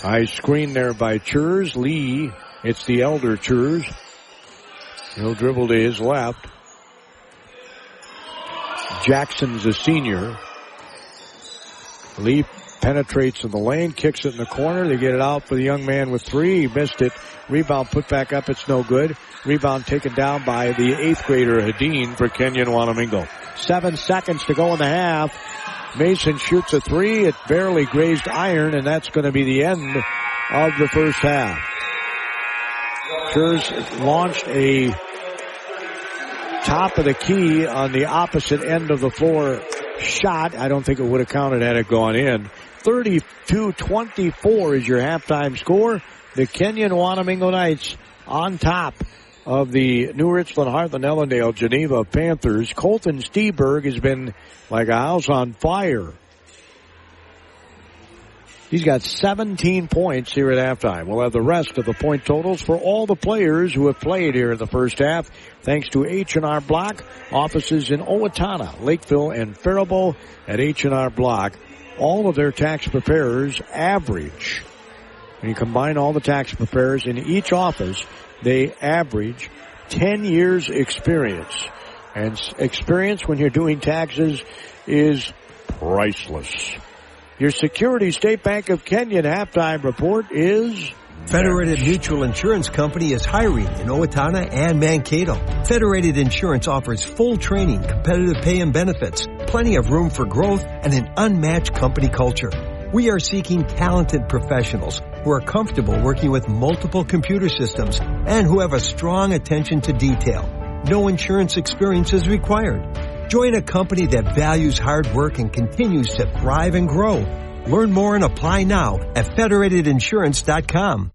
High screen there by Churs. Lee, it's the elder Churs. He'll dribble to his left. Jackson's a senior. Lee penetrates in the lane, kicks it in the corner. They get it out for the young man with three. He missed it. Rebound put back up. It's no good. Rebound taken down by the eighth grader Hadeen for Kenyon Wanamingo. Seven seconds to go in the half. Mason shoots a three. It barely grazed iron, and that's going to be the end of the first half. Churs launched a top of the key on the opposite end of the floor shot. I don't think it would have counted had it gone in. 32-24 is your halftime score. The Kenyon Wanamingo Knights on top of the New Richland, Hartland, Ellendale, Geneva Panthers. Colton Steberg has been like a house on fire. He's got 17 points here at halftime. We'll have the rest of the point totals for all the players who have played here in the first half. Thanks to H&R Block, offices in Owatonna, Lakeville, and Faribault at H&R Block. All of their tax preparers average When you combine all the tax preparers in each office, they average 10 years experience. And experience when you're doing taxes is priceless. Your Security State Bank of Kenyon halftime report is Federated Mutual Insurance Company is hiring in Owatonna and Mankato. Federated Insurance offers full training, competitive pay and benefits, plenty of room for growth, and an unmatched company culture. We are seeking talented professionals who are comfortable working with multiple computer systems and who have a strong attention to detail. No insurance experience is required. Join a company that values hard work and continues to thrive and grow. Learn more and apply now at federatedinsurance.com.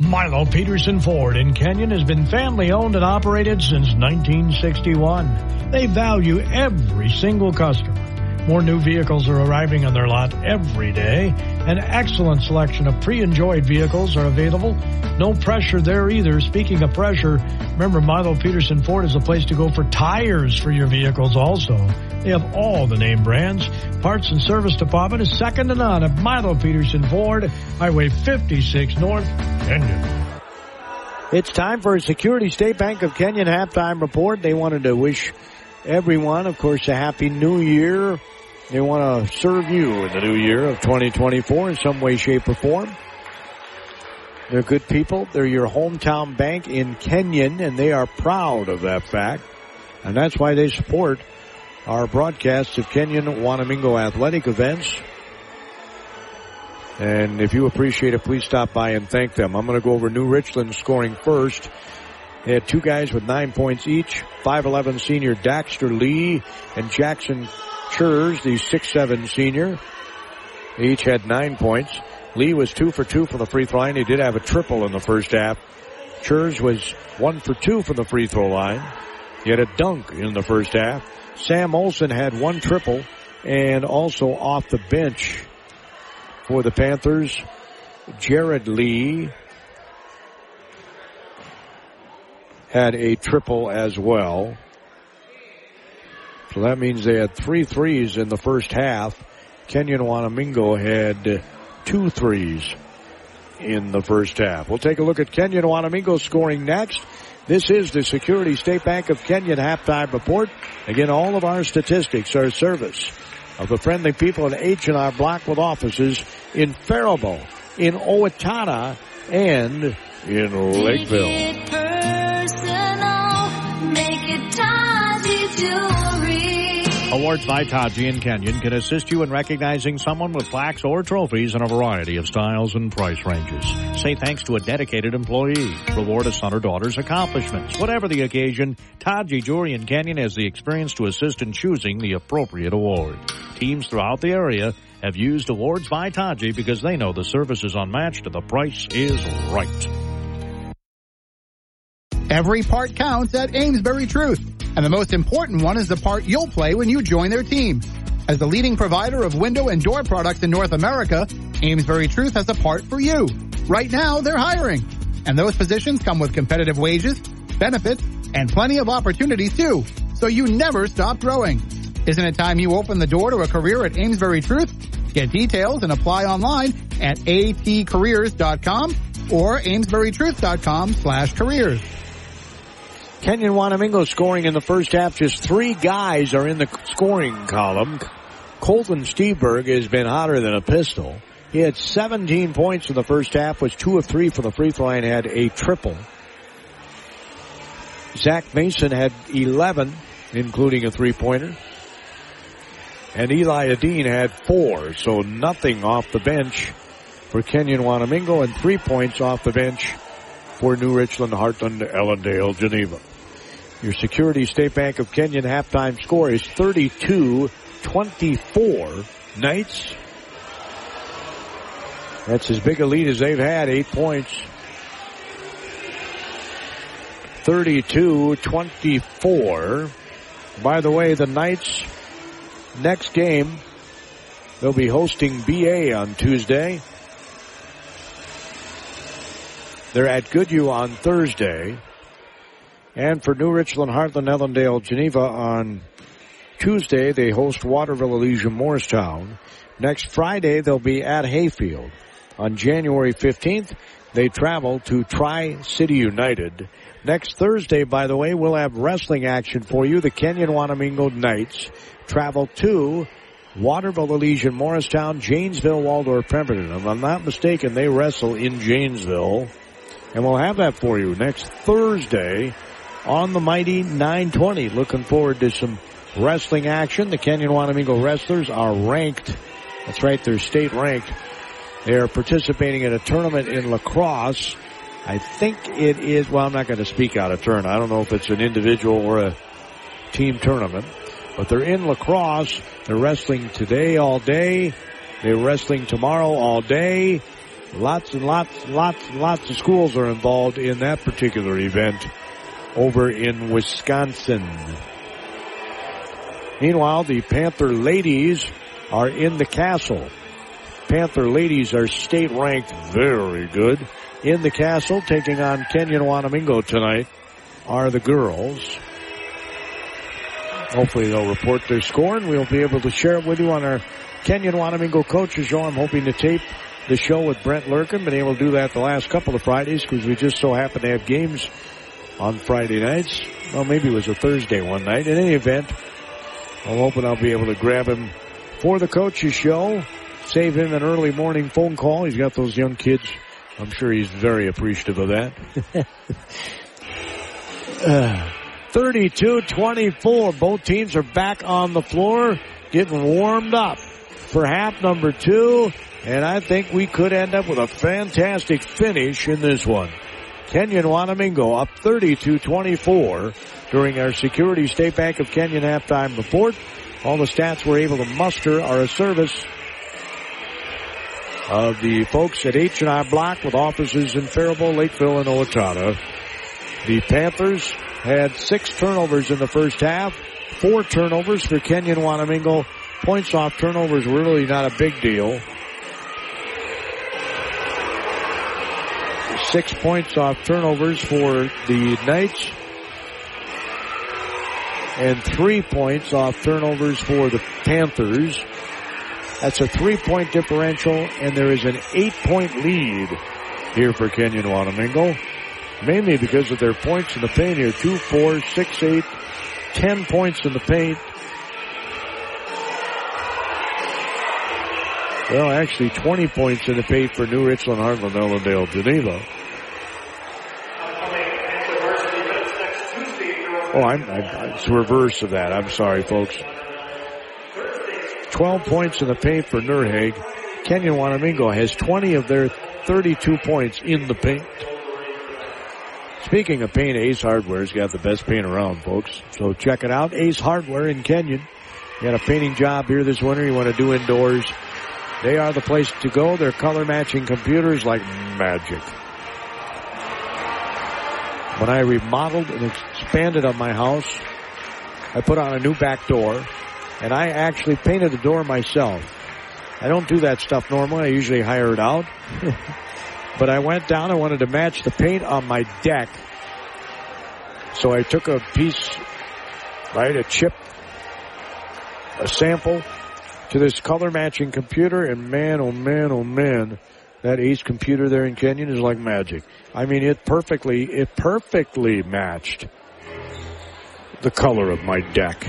Milo Peterson Ford in Kenyon has been family owned and operated since 1961. They value every single customer. More new vehicles are arriving on their lot every day. An excellent selection of pre-enjoyed vehicles are available. No pressure there either. Speaking of pressure, remember Milo Peterson Ford is a place to go for tires for your vehicles also. They have all the name brands. Parts and service department is second to none at Milo Peterson Ford, Highway 56 North, Kenyon. It's time for a Security State Bank of Kenyon halftime report. They wanted to wish everyone, of course, a happy new year. They want to serve you in the new year of 2024 in some way, shape, or form. They're good people. They're your hometown bank in Kenyon, and they are proud of that fact. And that's why they support our broadcasts of Kenyon Wanamingo athletic events. And if you appreciate it, please stop by and thank them. I'm going to go over New Richland scoring first. They had two guys with nine points each. 5'11 senior Dexter Lee and Jackson Churs, the 6'7 senior. Each had nine points. Lee was two for two from the free throw line. He did have a triple in the first half. Churs was one for two from the free throw line. He had a dunk in the first half. Sam Olson had one triple and also off the bench for the Panthers. Jared Lee had a triple as well. So that means they had three threes in the first half. Kenyon Wanamingo had two threes in the first half. We'll take a look at Kenyon Wanamingo scoring next. This is the Security State Bank of Kenyon halftime report. Again, all of our statistics are service of the friendly people at H&R Block with offices in Faribault, in Owatonna, and in Lakeville. Awards by Taji and Kenyon can assist you in recognizing someone with plaques or trophies in a variety of styles and price ranges. Say thanks to a dedicated employee. Reward a son or daughter's accomplishments. Whatever the occasion, Taji Jewelry and Kenyon has the experience to assist in choosing the appropriate award. Teams throughout the area have used Awards by Taji because they know the service is unmatched and the price is right. Every part counts at Amesbury Truth. And the most important one is the part you'll play when you join their team. As the leading provider of window and door products in North America, Amesbury Truth has a part for you. Right now, they're hiring. And those positions come with competitive wages, benefits, and plenty of opportunities too. So you never stop growing. Isn't it time you open the door to a career at Amesbury Truth? Get details and apply online at atcareers.com or amesburytruth.com slash careers. Kenyon Wanamingo scoring in the first half. Just three guys are in the scoring column. Colton Steberg has been hotter than a pistol. He had 17 points in the first half, was two of three from the free throw line, had a triple. Zach Mason had 11, including a three pointer. And Eli Adine had four, so nothing off the bench for Kenyon Wanamingo and three points off the bench for New Richland, Hartland, Ellendale, Geneva. Your Security State Bank of Kenyon halftime score is 32-24. Knights. That's as big a lead as they've had, eight points. 32-24. By the way, the Knights next game, they'll be hosting BA on Tuesday. They're at Goodhue on Thursday. And for New Richland, Heartland, Ellendale, Geneva on Tuesday, they host Waterville, Elysian, Morristown. Next Friday, they'll be at Hayfield. On January 15th, they travel to Tri-City United. Next Thursday, by the way, we'll have wrestling action for you. The Kenyon Wanamingo Knights travel to Waterville, Elysian, Morristown, Janesville, Waldorf, Pemberton. If I'm not mistaken, they wrestle in Janesville. And we'll have that for you next Thursday on the mighty 920. Looking forward to some wrestling action. The Kenyon Wanamingo wrestlers are ranked. That's right, they're state ranked. They are participating in a tournament in La Crosse. I think it is, well, I'm not going to speak out of turn. I don't know if it's an individual or a team tournament, but they're in La Crosse. They're wrestling today all day. They're wrestling tomorrow all day. Lots and lots, lots, lots of schools are involved in that particular event over in Wisconsin. Meanwhile, the Panther ladies are in the castle. Panther ladies are state ranked very good. In the castle, taking on Kenyon Wanamingo tonight, are the girls. Hopefully they'll report their score and we'll be able to share it with you on our Kenyon Wanamingo coaches show. I'm hoping to tape the show with Brent Lurkin. Been able to do that the last couple of Fridays because we just so happen to have games on Friday nights. Well, maybe it was a Thursday one night. In any event, I'm hoping I'll be able to grab him for the coaches show. Save him an early morning phone call. He's got those young kids. I'm sure he's very appreciative of that. (laughs) uh, 32-24. Both teams are back on the floor, getting warmed up for half number two. And I think we could end up with a fantastic finish in this one. Kenyon Wanamingo up 32-24 during our Security State Bank of Kenyon halftime report. All the stats we're able to muster are a service of the folks at H&R Block with offices in Faribault, Lakeville, and Owatonna. The Panthers had six turnovers in the first half, four turnovers for Kenyon Wanamingo. Points off turnovers really not a big deal. Six points off turnovers for the Knights. And three points off turnovers for the Panthers. That's a three point differential and there is an eight point lead here for Kenyon Wanamingo. Mainly because of their points in the paint here. Two, four, six, eight, ten points in the paint. Well, actually 20 points in the paint for New Richland, Hartland, Ellendale, Geneva. Oh, I'm, I'm, it's reverse of that. I'm sorry, folks. 12 points in the paint for NRHEG. Kenyon Wanamingo has 20 of their 32 points in the paint. Speaking of paint, Ace Hardware's got the best paint around, folks. So check it out. Ace Hardware in Kenyon. You got a painting job here this winter you want to do indoors. They are the place to go. Their color matching computers like magic. When I remodeled and expanded on my house, I put on a new back door and I actually painted the door myself. I don't do that stuff normally. I usually hire it out. (laughs) but I went down. I wanted to match the paint on my deck. So I took a piece, right, a chip, a sample to this color matching computer and man, oh man, oh man, that Ace computer there in Kenyon is like magic. I mean, it perfectly, it perfectly matched the color of my deck.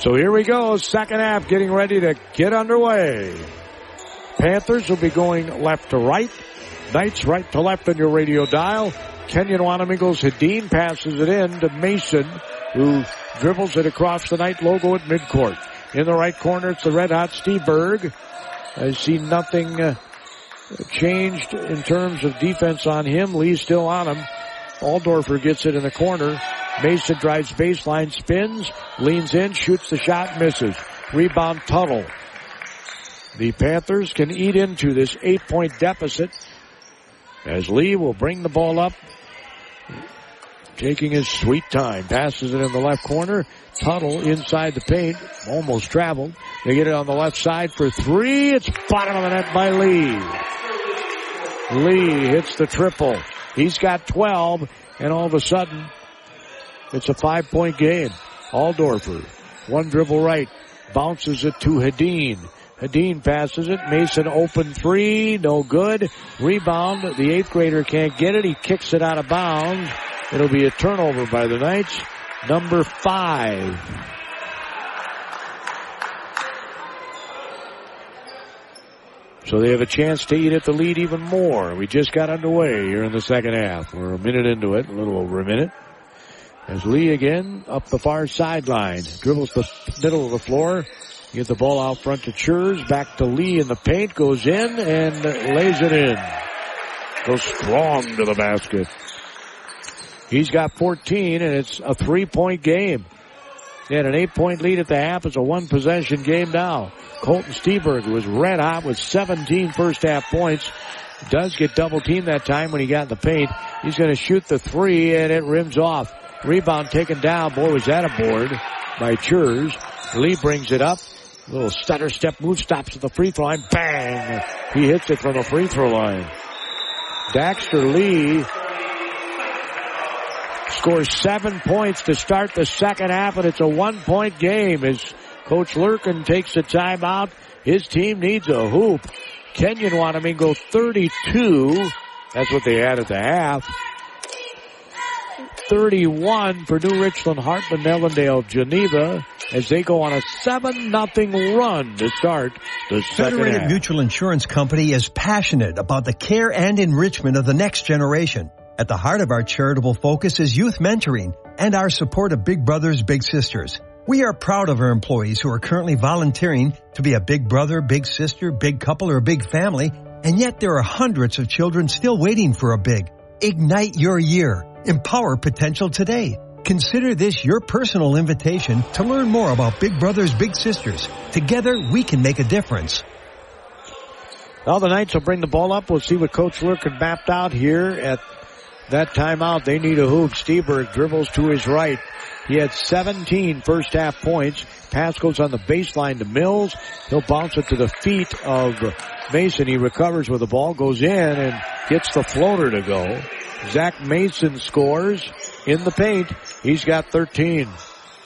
So here we go, second half getting ready to get underway. Panthers will be going left to right. Knights right to left on your radio dial. Kenyon Wanamingo's Hadeen passes it in to Mason, who dribbles it across the Knight logo at midcourt. In the right corner, it's the red hot Steberg. I see nothing uh, changed in terms of defense on him. Lee's still on him. Aldorfer gets it in the corner. Mason drives baseline, spins, leans in, shoots the shot, misses. Rebound Tuttle. The Panthers can eat into this eight point deficit as Lee will bring the ball up, taking his sweet time, passes it in the left corner. Tuttle inside the paint, almost traveled. They get it on the left side for three. It's bottom of the net by Lee. Lee hits the triple. He's got 12 and all of a sudden it's a five point game. Aldorfer, one dribble right, bounces it to Hadeen. Hadeen passes it. Mason open three. No good. Rebound. The eighth grader can't get it. He kicks it out of bounds. It'll be a turnover by the Knights. Number five. So they have a chance to eat at the lead even more. We just got underway here in the second half. We're a minute into it, a little over a minute. As Lee again up the far sideline, dribbles the middle of the floor, get the ball out front to Churs, back to Lee in the paint, goes in and lays it in. Goes strong to the basket. He's got 14 and it's a three point game. Had an eight point lead at the half. It's a one possession game now. Colton Steberg was red hot with 17 first half points. Does get double teamed that time when he got in the paint. He's going to shoot the three and it rims off. Rebound taken down. Boy, was that a board by Churs. Lee brings it up. Little stutter step move stops at the free throw line. Bang! He hits it from the free throw line. Dexter Lee scores seven points to start the second half and it's a one point game as Coach Lurkin takes the timeout. His team needs a hoop. Kenyon Wanamingo 32. That's what they had at the half. 31 for New Richland Hartland Ellendale Geneva as they go on a 7 nothing run to start the second Federated half. Mutual Insurance Company is passionate about the care and enrichment of the next generation. At the heart of our charitable focus is youth mentoring and our support of Big Brothers Big Sisters. We are proud of our employees who are currently volunteering to be a big brother, big sister, big couple, or big family, and yet there are hundreds of children still waiting for a big. Ignite your year. Empower potential today. Consider this your personal invitation to learn more about Big Brothers Big Sisters. Together we can make a difference. Now the Knights will bring the ball up. We'll see what Coach Lurkin mapped out here at that timeout. They need a hoop. Steberg dribbles to his right. He had 17 first half points. Pass goes on the baseline to Mills. He'll bounce it to the feet of Mason. He recovers with the ball, goes in and gets the floater to go. Zach Mason scores in the paint. He's got 13.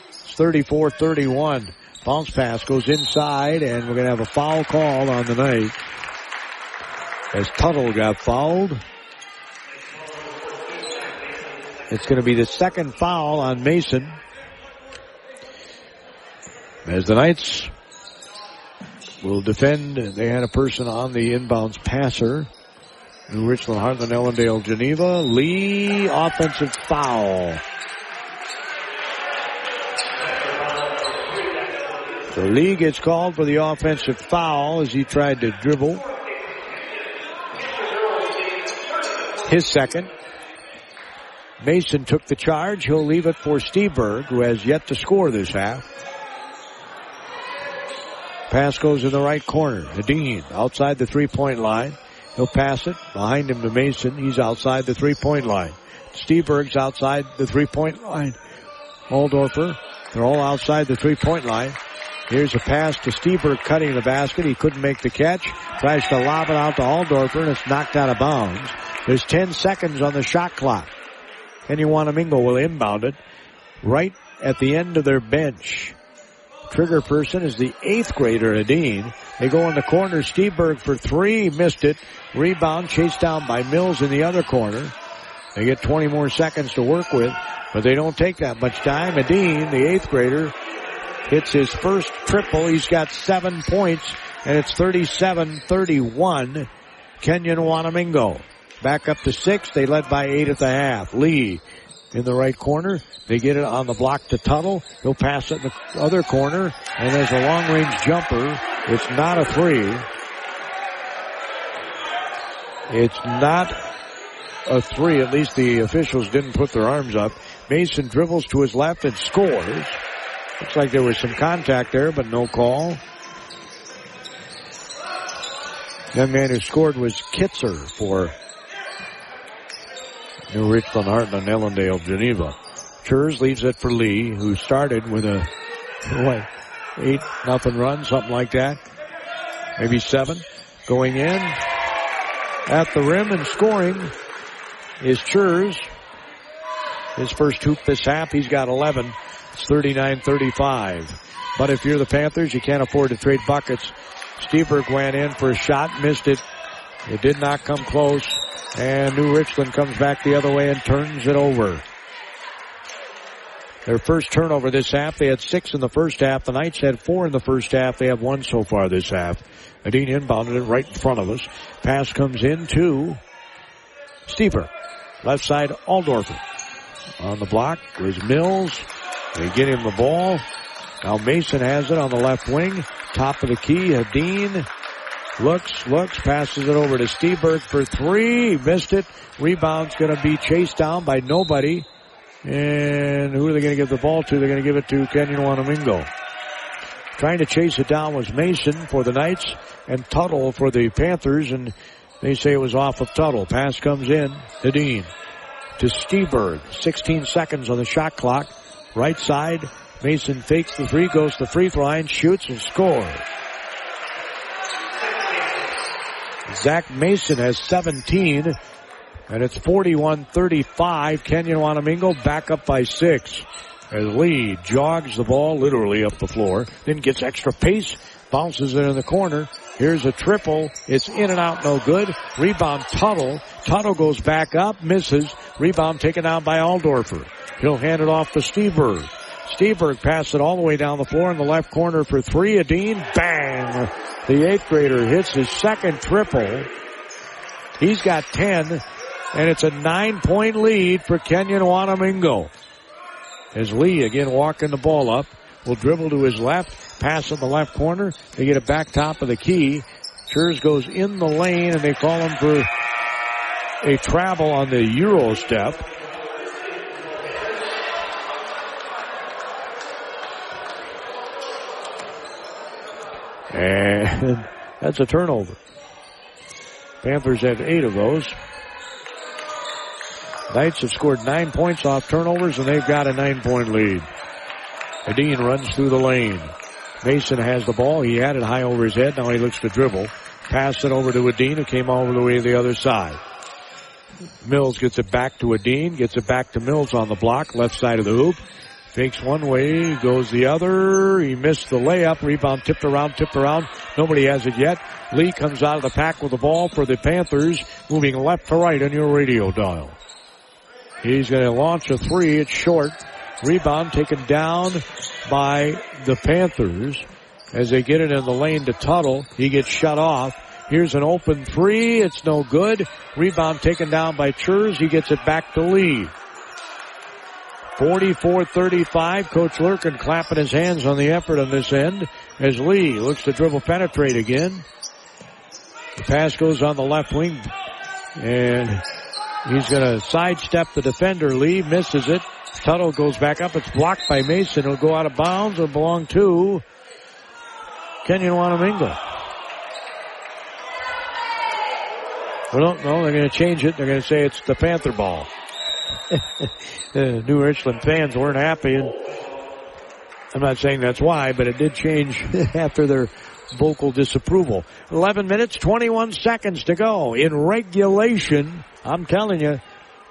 It's 34-31. Bounce pass goes inside and we're going to have a foul call on the night. As Tuttle got fouled. It's going to be the second foul on Mason. As the Knights will defend, they had a person on the inbounds passer. New Richland, Hartland, Ellendale, Geneva. Lee, offensive foul. So Lee gets called for the offensive foul as he tried to dribble. His second. Mason took the charge. He'll leave it for Steberg, who has yet to score this half. Pass goes in the right corner. Hadeen outside the three-point line. He'll pass it behind him to Mason. He's outside the three-point line. Steberg's outside the three-point line. Aldorfer, they're all outside the three-point line. Here's a pass to Steberg cutting the basket. He couldn't make the catch. Tries to lob it out to Aldorfer and it's knocked out of bounds. There's 10 seconds on the shot clock. Kenyon Wanamingo will inbound it right at the end of their bench. Trigger person is the eighth grader, Adine. They go in the corner. Steberg for three. Missed it. Rebound chased down by Mills in the other corner. They get 20 more seconds to work with, but they don't take that much time. Adine, the eighth grader, hits his first triple. He's got seven points and it's 37-31. Kenyon Wanamingo. Back up to six. They led by eight at the half. Lee in the right corner. They get it on the block to Tuttle. He'll pass it in the other corner and there's a long range jumper. It's not a three. It's not a three. At least the officials didn't put their arms up. Mason dribbles to his left and scores. Looks like there was some contact there, but no call. That man who scored was Kitzer for New Richland, Hartland, Ellendale, Geneva. Churs leaves it for Lee, who started with a what eight nothing run, something like that, maybe seven. Going in at the rim and scoring is Churs. His first hoop this half, he's got 11. It's 39-35. But if you're the Panthers, you can't afford to trade buckets. Steberg went in for a shot, missed it. It did not come close. And New Richland comes back the other way and turns it over. Their first turnover this half. They had six in the first half. The Knights had four in the first half. They have one so far this half. Adine inbounded it right in front of us. Pass comes in to Steberg. Left side, Aldorfer. On the block was Mills. They get him the ball. Now Mason has it on the left wing. Top of the key, Hadeen. Looks, looks, passes it over to Steberg for three. Missed it. Rebound's gonna be chased down by nobody. And who are they gonna give the ball to? They're gonna give it to Kenyon Wanamingo. Trying to chase it down was Mason for the Knights and Tuttle for the Panthers and they say it was off of Tuttle. Pass comes in to Dean. To Steberg. 16 seconds on the shot clock. Right side. Mason fakes the three, goes to the free throw line, shoots and scores. Zach Mason has 17, and it's 41-35. Kenyon Wanamingo back up by six. As Lee jogs the ball literally up the floor, then gets extra pace, bounces it in the corner. Here's a triple. It's in and out, no good. Rebound Tuttle. Tuttle goes back up, misses. Rebound taken down by Aldorfer. He'll hand it off to Steberg. Steberg passed it all the way down the floor in the left corner for three. Adine, bang! The eighth grader hits his second triple. He's got 10, and it's a nine point lead for Kenyon Wanamingo. As Lee again walking the ball up, will dribble to his left, pass in the left corner. They get it back top of the key. Schurz goes in the lane, and they call him for a travel on the Euro step. And that's a turnover. Panthers have eight of those. Knights have scored nine points off turnovers and they've got a nine point lead. Adine runs through the lane. Mason has the ball. He had it high over his head. Now he looks to dribble. Pass it over to Adine who came all the way to the other side. Mills gets it back to Adine, gets it back to Mills on the block, left side of the hoop. Fakes one way, goes the other. He missed the layup. Rebound tipped around, tipped around. Nobody has it yet. Lee comes out of the pack with the ball for the Panthers, moving left to right on your radio dial. He's going to launch a three. It's short. Rebound taken down by the Panthers as they get it in the lane to Tuttle. He gets shut off. Here's an open three. It's no good. Rebound taken down by Schurz. He gets it back to Lee. 44-35. Coach Lurkin clapping his hands on the effort on this end as Lee looks to dribble penetrate again. The pass goes on the left wing and he's going to sidestep the defender. Lee misses it. Tuttle goes back up. It's blocked by Mason. It'll go out of bounds or belong to Kenyon Wanamingo. We don't know. They're going to change it. They're going to say it's the Panther ball. The (laughs) uh, New Richland fans weren't happy. And I'm not saying that's why, but it did change (laughs) after their vocal disapproval. 11 minutes, 21 seconds to go in regulation. I'm telling you,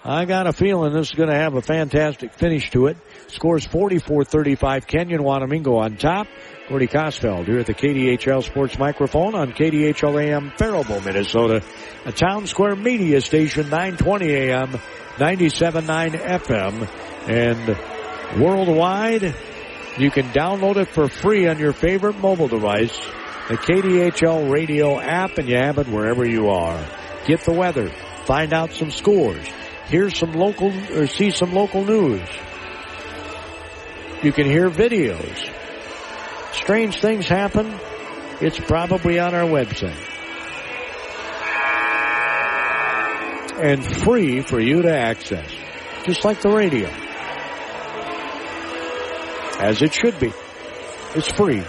I got a feeling this is going to have a fantastic finish to it. Scores 44-35. Kenyon Wanamingo on top. Gordy Kosfeld here at the KDHL Sports Microphone on KDHL AM Faribault, Minnesota. A Townsquare Media station, 920 AM, 97.9 FM, and worldwide. You can download it for free on your favorite mobile device, the KDHL radio app, and you have it wherever you are. Get the weather, find out some scores, hear some local, or see some local news. You can hear videos. Strange things happen. It's probably on our website. And free for you to access. Just like the radio. As it should be. It's free.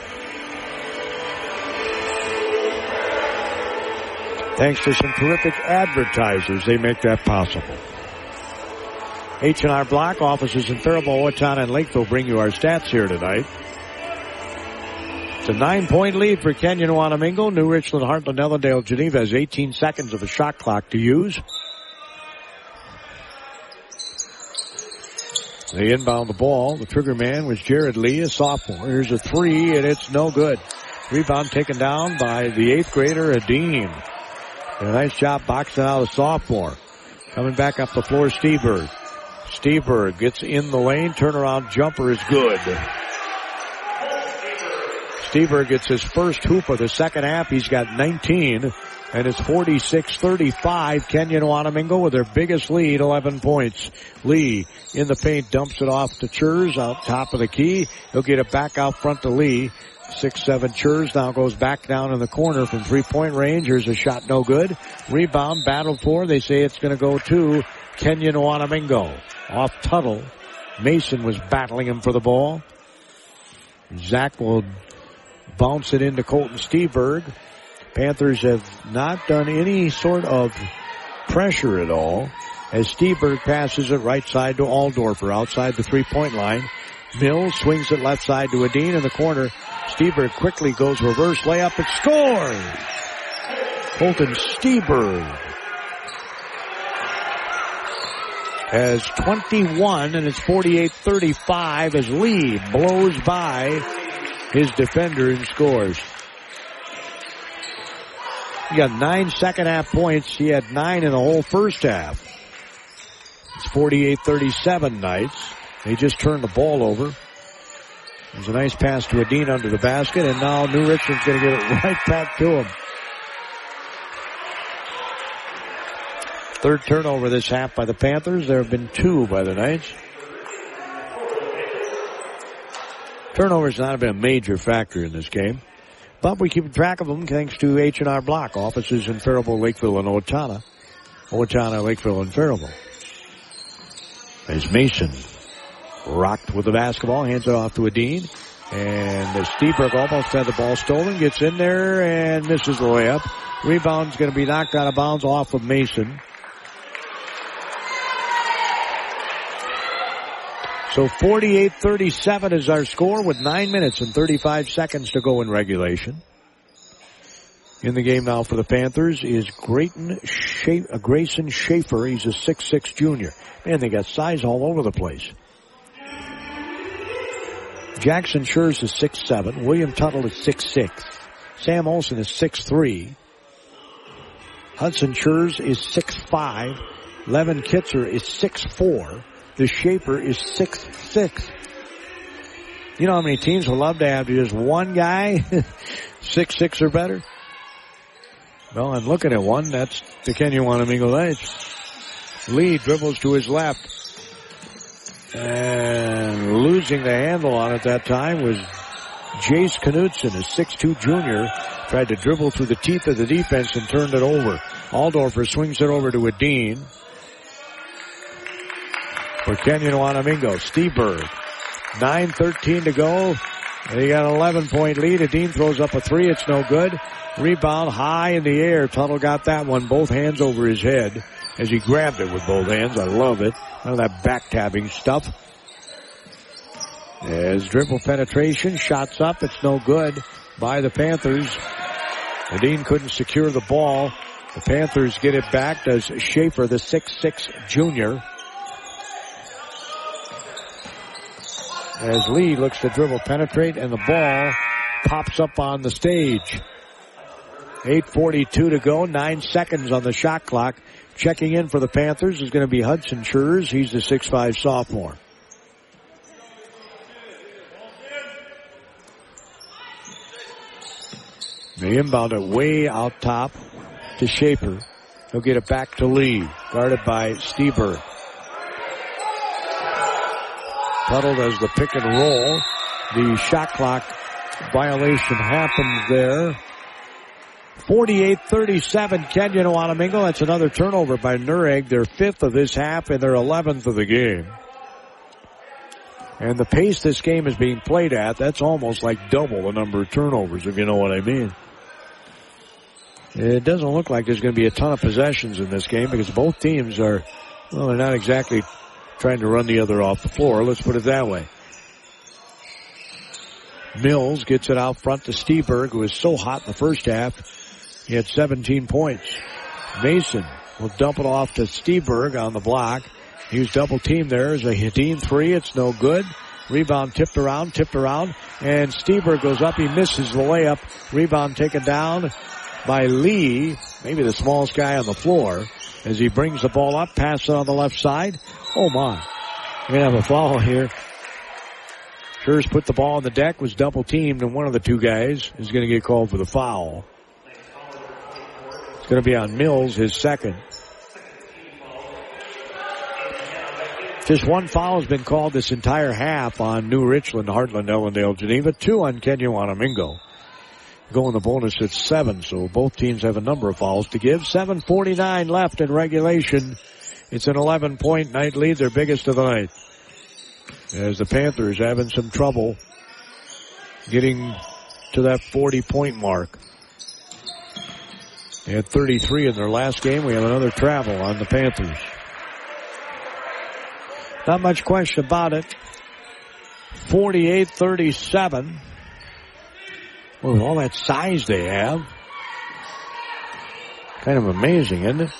Thanks to some terrific advertisers, they make that possible. H&R Block offices in Faribault, Owatonna, and Lakeville bring you our stats here tonight. It's a nine point lead for Kenyon Wanamingo. New Richland, Hartland, Ellendale, Geneva has 18 seconds of a shot clock to use. They inbound the ball. The trigger man was Jared Lee, a sophomore. Here's a three, and it's no good. Rebound taken down by the eighth grader, Adine. A nice job boxing out a sophomore. Coming back up the floor, Steberg. Steberg gets in the lane. Turnaround jumper is good. Steberg gets his first hoop of the second half. He's got 19 and it's 46-35. Kenyon Wanamingo with their biggest lead, 11 points. Lee in the paint dumps it off to Schurz out top of the key. He'll get it back out front to Lee. Six, seven Schurz now goes back down in the corner from three point range. Here's a shot no good. Rebound battle for. They say it's going to go to Kenyon Wanamingo. Off Tuttle. Mason was battling him for the ball. Zach will bounce it into Colton Steberg. Panthers have not done any sort of pressure at all as Steberg passes it right side to Aldorfer outside the three point line. Mills swings it left side to Adine in the corner. Steberg quickly goes reverse layup and scores. Colton Steberg has 21 and it's 48-35 as Lee blows by his defender and scores. He got nine second half points. He had nine in the whole first half. It's 48-37 Knights. They just turned the ball over. There's a nice pass to Adine under the basket, and now New Richland's going to get it (laughs) right back to him. Third turnover this half by the Panthers. There have been two by the Knights. Turnovers not been a major factor in this game. But we keep track of them thanks to H&R Block, offices in Faribault, Lakeville, and Owatonna. Owatonna, Lakeville, and Faribault. As Mason rocked with the basketball, hands it off to Adine. And Steberg almost had the ball stolen, gets in there and misses the layup. Rebound's going to be knocked out of bounds off of Mason. So 48-37 is our score with 9 minutes and 35 seconds to go in regulation. In the game now for the Panthers is Grayton uh, Grayson Schaefer. He's a six-six junior. Man, they got size all over the place. Jackson Schurz is six-seven. William Tuttle is six-six. Sam Olson is six-three. Hudson Schurz is six-five. Levin Kitzer is 6'4. The Shaper is six six. You know how many teams would love to have just one guy (laughs) six six or better? Well, I'm looking at one. That's the Kenyon Wanamingo Knights. Lee dribbles to his left. And losing the handle on it that time was Jace Knudsen, a 6'2 junior, tried to dribble through the teeth of the defense and turned it over. Aldorfer swings it over to Adine for Kenyon Wanamingo. Steberg. 9.13 to go. They got an 11 point lead. Adine throws up a three. It's no good. Rebound high in the air. Tuttle got that one. Both hands over his head as he grabbed it with both hands. I love it. None of that back tabbing stuff. As dribble penetration, shots up. It's no good by the Panthers. Adine couldn't secure the ball. The Panthers get it back. Does Schaefer, the six-six junior. As Lee looks to dribble penetrate and the ball pops up on the stage. 8.42 to go, nine seconds on the shot clock. Checking in for the Panthers is going to be Hudson Schurz. He's the six-five sophomore. They inbound it way out top to Schaefer. He'll get it back to Lee, guarded by Steber. Tuttle does the pick and roll. The shot clock violation happens there. 48-37 Kenyon Wanamingo. That's another turnover by NRHEG. Their fifth of this half and their 11th of the game. And the pace this game is being played at, that's almost like double the number of turnovers, if you know what I mean. It doesn't look like there's going to be a ton of possessions in this game because both teams are, well, they're not exactly trying to run the other off the floor. Let's put it that way. Mills gets it out front to Steberg, who was so hot in the first half. He had 17 points. Mason will dump it off to Steberg on the block. He was double teamed there as a Hadine three. It's no good. Rebound tipped around, tipped around, and Steber goes up. He misses the layup. Rebound taken down by Lee, maybe the smallest guy on the floor, as he brings the ball up, pass it on the left side. Oh my. We're to have a foul here. Schurz put the ball on the deck, was double teamed, and one of the two guys is to get called for the foul. It's to be on Mills, his second. Just one foul has been called this entire half on New Richland, Hartland, Ellendale, Geneva. Two on Kenyon Wanamingo. Going the bonus at seven, so both teams have a number of fouls to give. 7.49 left in regulation. It's an 11 point night lead, their biggest of the night. As the Panthers having some trouble getting to that 40 point mark. They had 33 in their last game. We have another travel on the Panthers. Not much question about it. 48-37. With all that size they have. Kind of amazing, isn't it?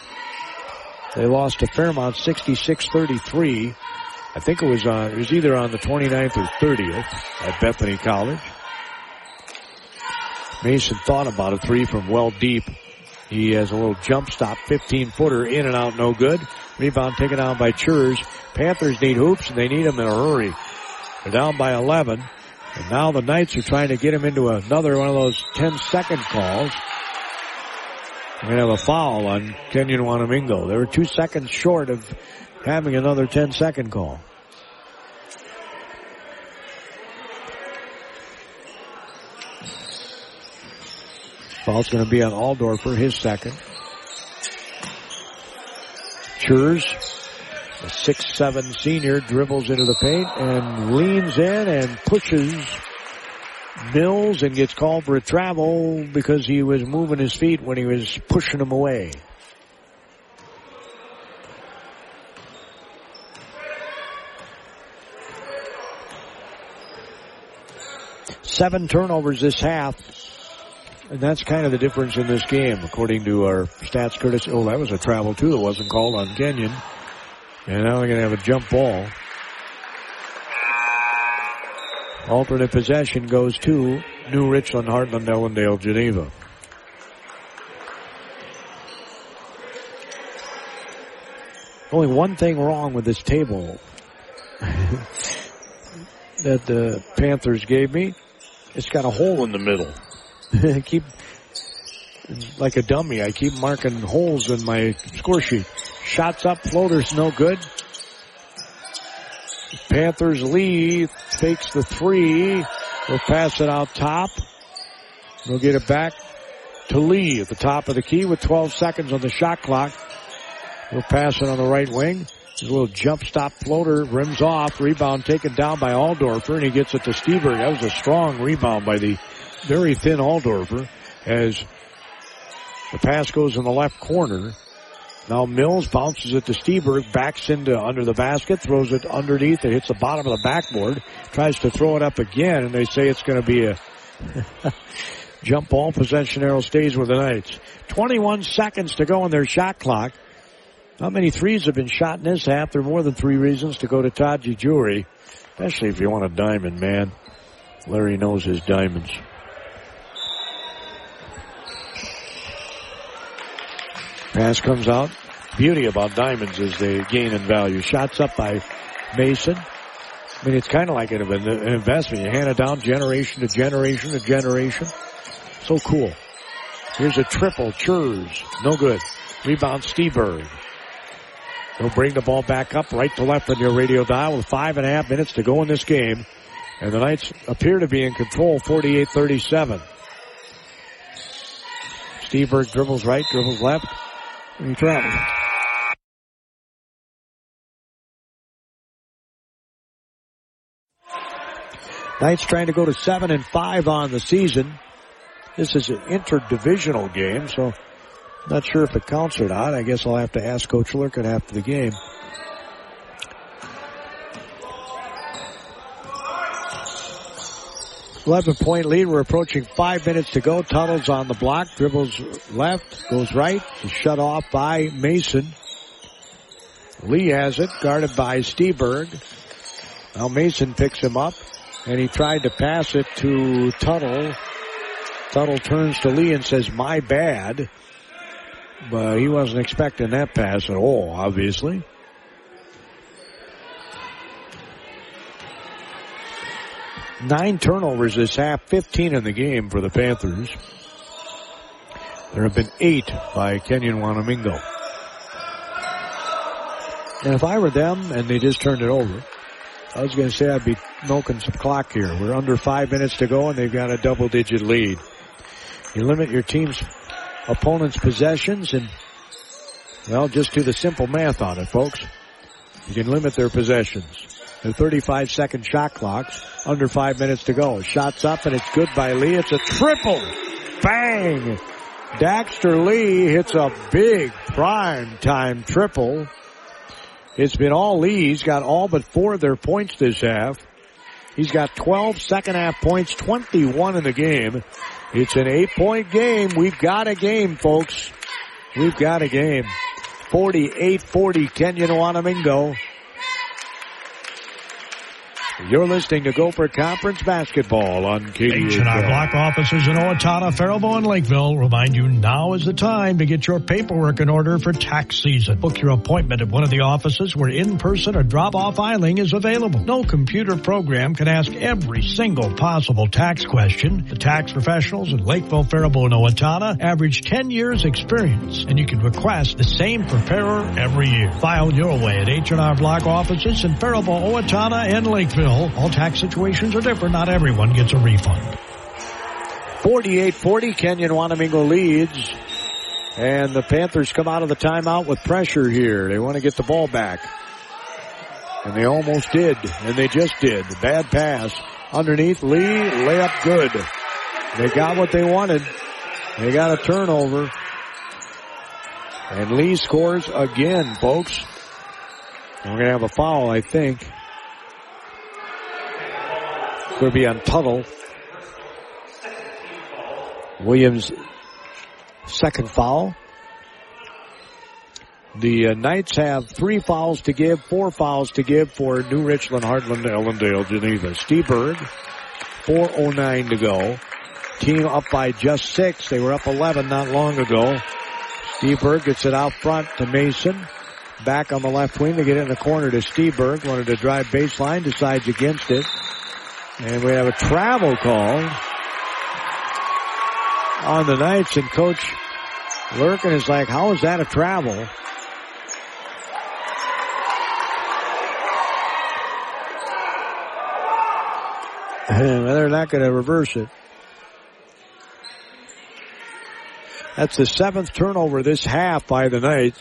They lost to Fairmont 66-33. I think it was on, it was either on the 29th or 30th at Bethany College. Mason thought about a three from well deep. He has a little jump stop, 15 footer, in and out, no good. Rebound taken down by Schurz. Panthers need hoops and they need them in a hurry. They're down by 11. And now the Knights are trying to get him into another one of those 10 second calls. To have a foul on Kenyon Wanamingo. They were two seconds short of having another 10 second call. Foul's going to be on Aldorfer, his second. Schurz, the six-seven senior, dribbles into the paint and leans in and pushes Mills and gets called for a travel because he was moving his feet when he was pushing him away. Seven turnovers this half. And that's kind of the difference in this game, according to our stats Curtis. Oh, that was a travel too It wasn't called on Kenyon. And now they're going to have a jump ball. Alternate possession goes to New Richland, Hartland, Ellendale, Geneva. Only one thing wrong with this table (laughs) that the Panthers gave me. It's got a hole in the middle. I (laughs) keep, like a dummy, I keep marking holes in my score sheet. Shots up, floaters no good. Panthers lead, fakes the three. They'll pass it out top. They'll get it back to Lee at the top of the key with 12 seconds on the shot clock. They'll pass it on the right wing. A little jump stop floater, rims off, rebound taken down by Aldorfer, and he gets it to Steberg. That was a strong rebound by the very thin Aldorfer as the pass goes in the left corner. Now Mills bounces it to Steberg, backs into under the basket, throws it underneath, it hits the bottom of the backboard, tries to throw it up again, and they say it's going to be a (laughs) jump ball. Possession arrow stays with the Knights. 21 seconds to go on their shot clock. How many threes have been shot in this half. There are more than three reasons to go to Taji Jewelry, especially if you want a diamond, man. Larry knows his diamonds. Pass comes out. Beauty about diamonds is they gain in value. Shots up by Mason. I mean, it's kind of like an investment. You hand it down generation to generation to generation. So cool. Here's a triple. Schurz. No good. Rebound Steberg. They'll bring the ball back up right to left on your radio dial with five and a half minutes to go in this game. And the Knights appear to be in control 48-37. Steberg dribbles right, dribbles left, and he travels. Knights trying to go to seven and five on the season. This is an interdivisional game, so not sure if it counts or not. I guess I'll have to ask Coach Lurkin after the game. Eleven point lead. We're approaching five minutes to go. Tuttle's on the block. Dribbles left. Goes right. Shut off by Mason. Lee has it. Guarded by Steberg. Now Mason picks him up and he tried to pass it to Tuttle. Tuttle turns to Lee and says, my bad. But he wasn't expecting that pass at all, obviously. Nine turnovers this half, 15 in the game for the Panthers. There have been eight by Kenyon Wanamingo. And if I were them and they just turned it over, I was going to say I'd be milking some clock here. We're under five minutes to go and they've got a double digit lead. You limit your team's opponent's possessions and, well, just do the simple math on it, folks. You can limit their possessions. The 35 second shot clocks, under five minutes to go. Shots up and it's good by Lee. It's a triple. Bang! Dexter Lee hits a big prime time triple. It's been all Lee. He's got all but four of their points this half. He's got 12 second half points, 21 in the game. It's an eight point game. We've got a game, folks. We've got a game. 48-40 Kenyon Wanamingo. You're listening to Gopher Conference Basketball on KDHL. H&R Block offices in Owatonna, Faribault, and Lakeville remind you now is the time to get your paperwork in order for tax season. Book your appointment at one of the offices where in-person or drop-off filing is available. No computer program can ask every single possible tax question. The tax professionals in Lakeville, Faribault, and Owatonna average 10 years experience, and you can request the same preparer every year. File your way at H&R Block offices in Faribault, Owatonna, and Lakeville. All tax situations are different. Not everyone gets a refund. 48-40, Kenyon Wanamingo leads. And the Panthers come out of the timeout with pressure here. They want to get the ball back. And they almost did. And they just did. Bad pass. Underneath Lee, layup good. They got what they wanted. They got a turnover. And Lee scores again, folks. And we're going to have a foul, I think. Be on Tuttle. Williams second foul. The uh, Knights have three fouls to give, four fouls to give for New Richland, Hartland, Ellendale, Geneva. Steberg, 4.09 to go. Team up by just six. They were up 11 not long ago. Steberg gets it out front to Mason. Back on the left wing. They get in the corner to Steberg. Wanted to drive baseline. Decides against it. And we have a travel call on the Knights and Coach Lurkin is like, how is that a travel? (laughs) And they're not going to reverse it. That's the seventh turnover this half by the Knights.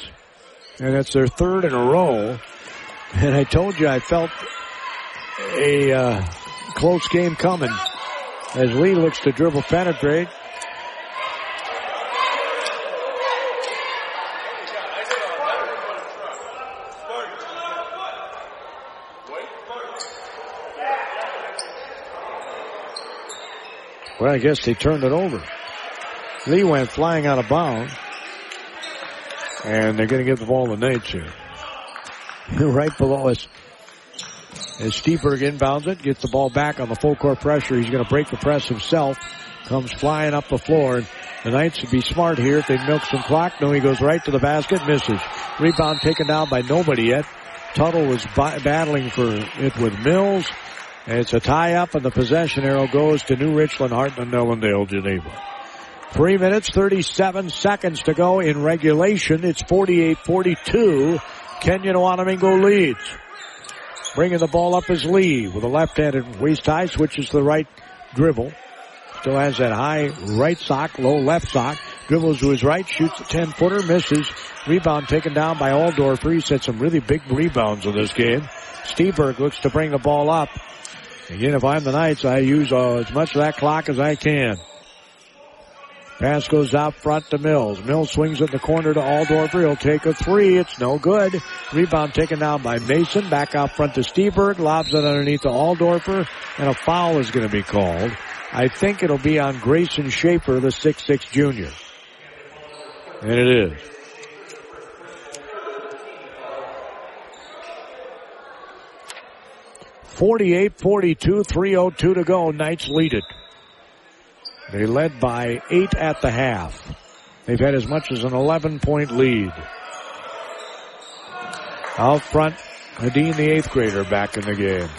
And it's their third in a row. (laughs) And I told you I felt a uh, close game coming as Lee looks to dribble penetrate. Well, I guess they turned it over. Lee went flying out of bounds. And they're going to give the ball to Knights here. (laughs) right below us. As Steberg inbounds it, gets the ball back on the full court pressure. He's going to break the press himself. Comes flying up the floor. The Knights would be smart here if they milk some clock. No, he goes right to the basket, misses. Rebound taken down by nobody yet. Tuttle was battling for it with Mills. And it's a tie up and the possession arrow goes to New Richland, Hartland, Ellendale, Geneva. Three minutes, 37 seconds to go in regulation. It's 48-42. Kenyon Wanamingo leads. Bringing the ball up is Lee with a left-handed waist high, switches to the right dribble. Still has that high right sock, low left sock. Dribbles to his right, shoots a 10 footer, misses. Rebound taken down by Aldorfer. He's had some really big rebounds in this game. Steberg looks to bring the ball up. Again, if I'm the Knights, I use uh, as much of that clock as I can. Pass goes out front to Mills. Mills swings in the corner to Aldorfer. He'll take a three. It's no good. Rebound taken down by Mason. Back out front to Steberg. Lobs it underneath to Aldorfer. And a foul is going to be called. I think it'll be on Grayson Schaefer, the six-six junior. And it is. 48-42, 3.02 to go. Knights lead it. They led by eight at the half. They've had as much as an 11 point lead. Out front, Hadeen, the eighth grader, back in the game.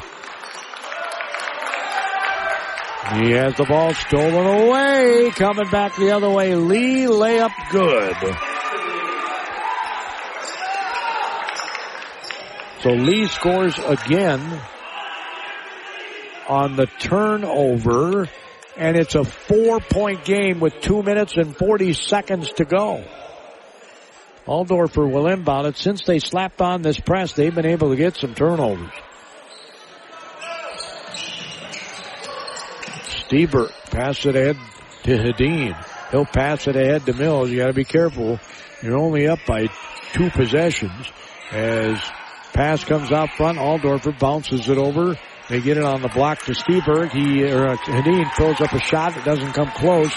He has the ball stolen away. Coming back the other way. Lee layup good. So Lee scores again on the turnover and it's a four point game with two minutes and 40 seconds to go. Aldorfer will inbound it. Since they slapped on this press, they've been able to get some turnovers. Stieber pass it ahead to Hadeen. He'll pass it ahead to Mills. You gotta be careful. You're only up by two possessions as pass comes out front. Aldorfer bounces it over. They get it on the block to Steberg. He, or uh, Hadeen throws up a shot. It doesn't come close.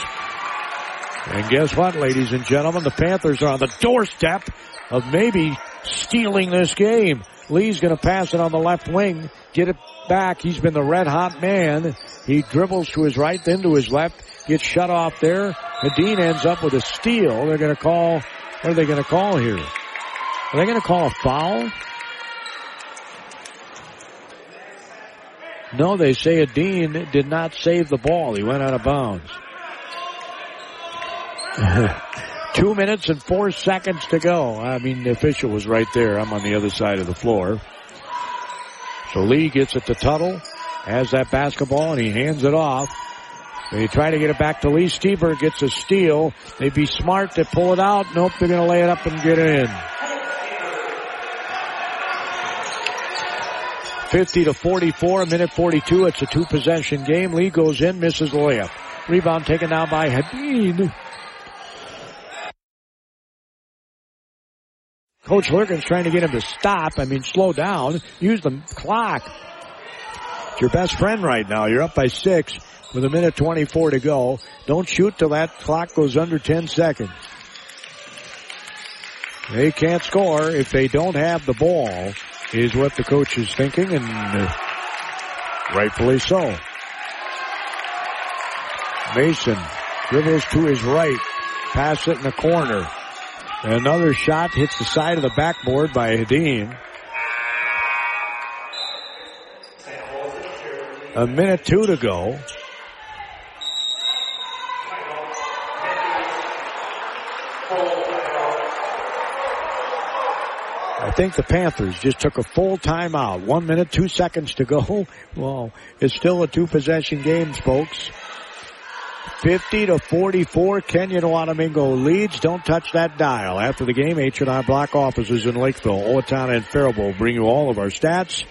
And guess what, ladies and gentlemen? The Panthers are on the doorstep of maybe stealing this game. Lee's to pass it on the left wing, get it back. He's been the red hot man. He dribbles to his right, then to his left, gets shut off there. Hadeen ends up with a steal. They're to call, what are they to call here? Are they to call a foul? No, they say Hadeen did not save the ball. He went out of bounds. (laughs) Two minutes and four seconds to go. I mean, the official was right there. I'm on the other side of the floor. So Lee gets it to Tuttle, has that basketball, and he hands it off. They try to get it back to Lee. Stieber gets a steal. They'd be smart to pull it out. Nope, they're going to lay it up and get it in. 50 to 44, a minute 42. It's a two possession game. Lee goes in, misses the layup. Rebound taken now by Hadeen. Coach Lurkin's trying to get him to stop. I mean, slow down. Use the clock. It's your best friend right now. You're up by six with a minute 24 to go. Don't shoot till that clock goes under 10 seconds. They can't score if they don't have the ball is what the coach is thinking, and uh, rightfully so. Mason dribbles to his right, pass it in the corner. Another shot hits the side of the backboard by Hadeen. A minute two to go. I think the Panthers just took a full timeout. One minute, two seconds to go. (laughs) Well, it's still a two possession game, folks. 50 to 44, Kenyon Wanamingo leads. Don't touch that dial. After the game, H&R Block offices in Lakeville, Owatonna, and Faribault bring you all of our stats.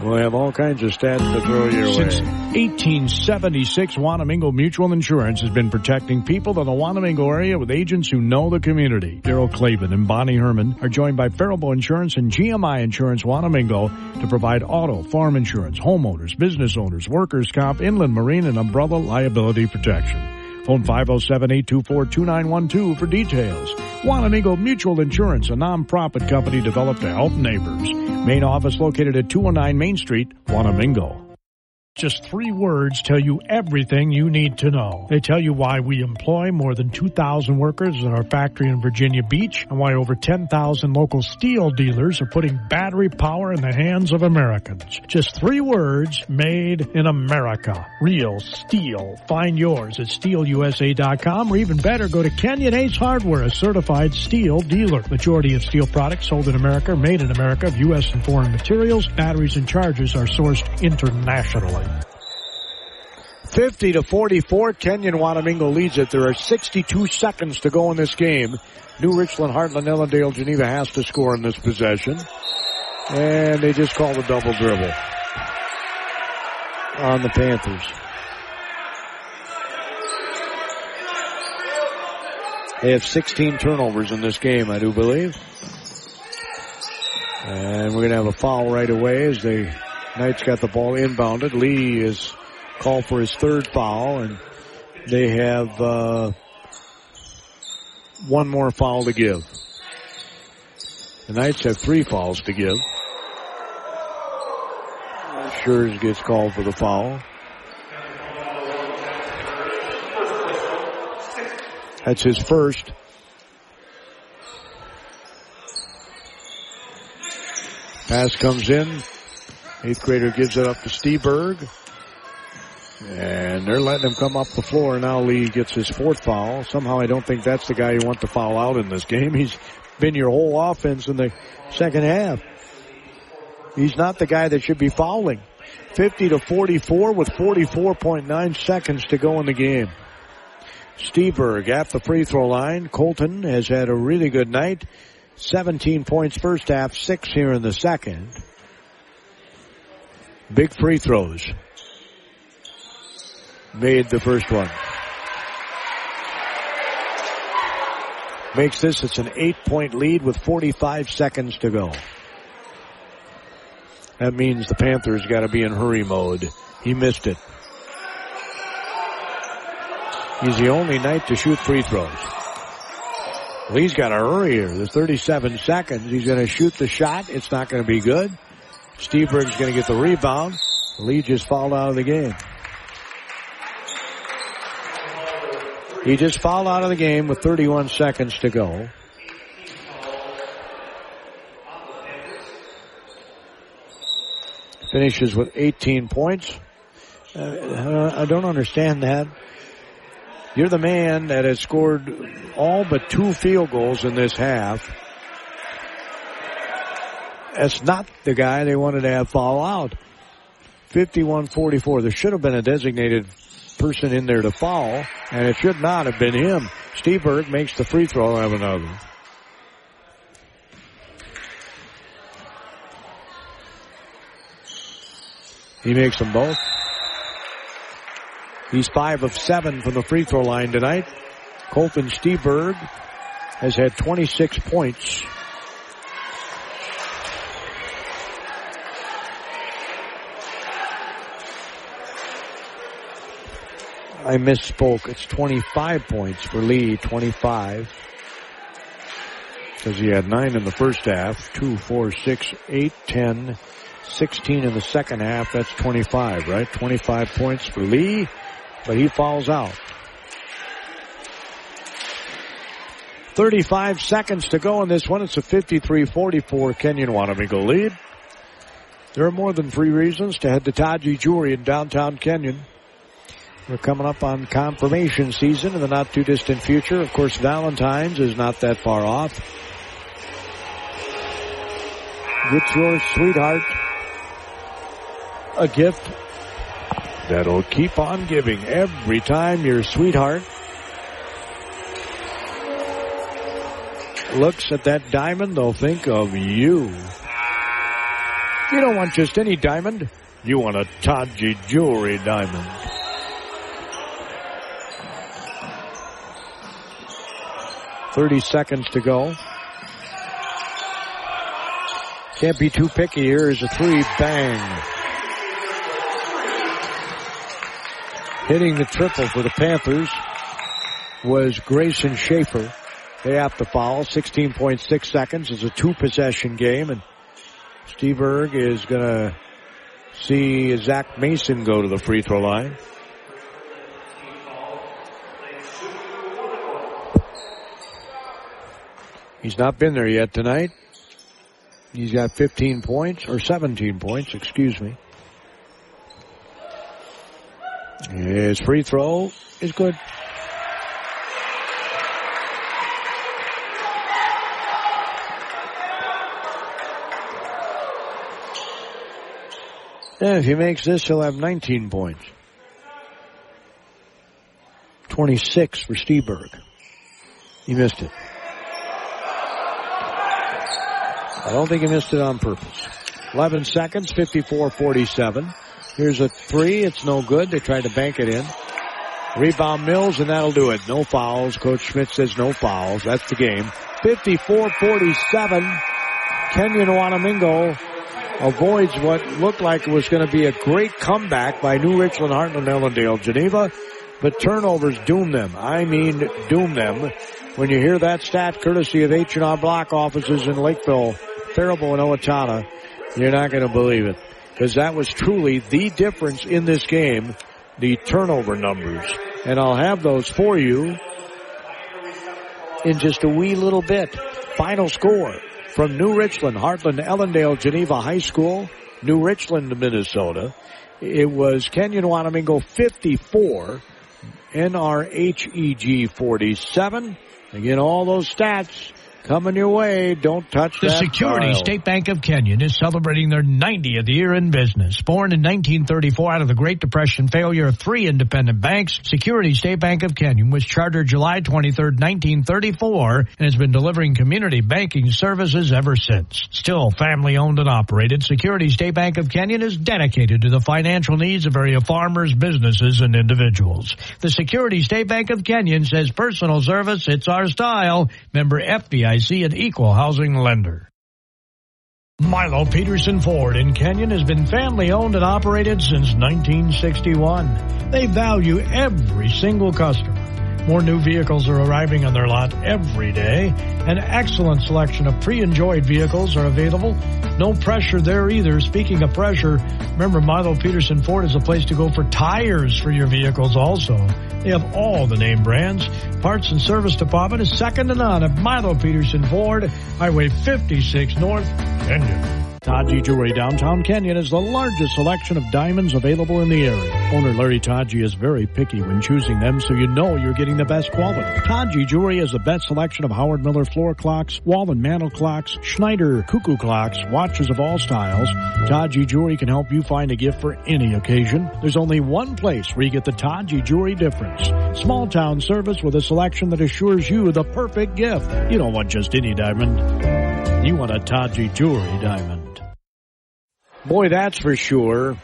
We'll have all kinds of stats to throw your Since way. 1876, Wanamingo Mutual Insurance has been protecting people in the Wanamingo area with agents who know the community. Daryl Clavin and Bonnie Herman are joined by Faribault Insurance and GMI Insurance Wanamingo to provide auto, farm insurance, homeowners, business owners, workers' comp, inland marine, and umbrella liability protection. Phone 507-824-2912 for details. Wanamingo Mutual Insurance, a non-profit company developed to help neighbors. Main office located at 209 Main Street, Wanamingo. Just three words tell you everything you need to know. They tell you why we employ more than 2,000 workers at our factory in Virginia Beach and why over 10,000 local STIHL dealers are putting battery power in the hands of Americans. Just three words made in America. Real STIHL. Find yours at stihlusa.com or even better, go to Kenyon Ace Hardware, a certified STIHL dealer. Majority of STIHL products sold in America, made in America, of U.S. and foreign materials. Batteries and chargers are sourced internationally. 50 to 44, Kenyon Wanamingo leads it. There are 62 seconds to go in this game. New Richland, Hartland, Ellendale, Geneva has to score in this possession. And they just call the double dribble on the Panthers. They have 16 turnovers in this game, I do believe. And we're going to have a foul right away as the Knights got the ball inbounded. Lee is called for his third foul, and they have uh, one more foul to give. The Knights have three fouls to give. Schurz gets called for the foul. That's his first. Pass comes in. Eighth grader gives it up to Steberg. And they're letting him come up the floor. Now Lee gets his fourth foul. Somehow I don't think that's the guy you want to foul out in this game. (laughs) He's been your whole offense in the second half. He's not the guy that should be fouling. 50 to 44 with 44.9 seconds to go in the game. Steberg at the free throw line. Colton has had a really good night. 17 points first half, six here in the second. Big free throws. Made the first one. Makes this, it's an eight point lead with 45 seconds to go. That means the Panthers got to be in hurry mode. He missed it. He's the only knight to shoot free throws. Lee's got to hurry here. There's 37 seconds. He's going to shoot the shot. It's not going to be good. Steberg's going to get the rebound. Lee just fouled out of the game. He just fouled out of the game with 31 seconds to go. Finishes with 18 points. Uh, I don't understand that. You're the man that has scored all but two field goals in this half. That's not the guy they wanted to have fall out. 51-44. There should have been a designated person in there to foul, and it should not have been him. Steberg makes the free throw. Have another. He makes them both. He's five of seven from the free throw line tonight. Colton Steberg has had 26 points. I misspoke. It's 25 points for Lee, 25. Because he had nine in the first half, two, four, six, eight, ten, 16 in the second half. That's 25, right? 25 points for Lee, but he falls out. 35 seconds to go in this one. It's a 53-44 Kenyon Wanamingo lead. There are more than three reasons to head to Taji Jewelry in downtown Kenyon. We're coming up on confirmation season in the not too distant future. Of course, Valentine's is not that far off. Get your sweetheart a gift that'll keep on giving every time your sweetheart looks at that diamond, they'll think of you. You don't want just any diamond. You want a Taji jewelry diamond. Thirty seconds to go. Can't be too picky here. Is a three. Bang. Hitting the triple for the Panthers was Grayson Schaefer. They have to foul. 16.6 seconds. is a two possession game and Steberg is gonna see Zach Mason go to the free throw line. He's not been there yet tonight. He's got 15 points, or 17 points, excuse me. His free throw is good. And if he makes this, he'll have 19 points. 26 for Steberg. He missed it. I don't think he missed it on purpose. 11 seconds, 54-47. Here's a three. It's no good. They tried to bank it in. Rebound Mills, and that'll do it. No fouls. Coach Schmidt says no fouls. That's the game. 54-47. Kenyon Wanamingo avoids what looked like it was going to be a great comeback by New Richland, Hartland, Ellendale, Geneva, but turnovers doom them. I mean, doom them. When you hear that stat, courtesy of H&R Block offices in Lakeville, Faribault, and Owatonna, you're not going to believe it. because that was truly the difference in this game, the turnover numbers. And I'll have those for you in just a wee little bit. Final score from New Richland, Hartland, Ellendale, Geneva High School, New Richland, Minnesota. It was Kenyon Wanamingo 54, NRHEG 47. Again, all those stats coming your way. Don't touch the. Security. State Bank of Kenyon is celebrating their 90th year in business. Born in 1934 out of the Great Depression failure of three independent banks, Security State Bank of Kenyon was chartered July 23, 1934, and has been delivering community banking services ever since. Still family owned and operated, Security State Bank of Kenyon is dedicated to the financial needs of area farmers, businesses, and individuals. The Security State Bank of Kenyon says personal service, it's our style. Member FBI an equal housing lender. Milo Peterson Ford in Kenyon has been family owned and operated since 1961. They value every single customer. More new vehicles are arriving on their lot every day. An excellent selection of pre-enjoyed vehicles are available. No pressure there either. Speaking of pressure, remember Milo Peterson Ford is a place to go for tires for your vehicles also. They have all the name brands. Parts and service department is second to none at Milo Peterson Ford, Highway 56 North, Kenyon. Taji Jewelry Downtown Kenyon is the largest selection of diamonds available in the area. Owner Larry Taji is very picky when choosing them, so you know you're getting the best quality. Taji Jewelry has the best selection of Howard Miller floor clocks, wall and mantel clocks, Schneider cuckoo clocks, watches of all styles. Taji Jewelry can help you find a gift for any occasion. There's only one place where you get the Taji Jewelry difference. Small town service with a selection that assures you the perfect gift. You don't want just any diamond. You want a Taji Jewelry diamond. Boy, that's for sure.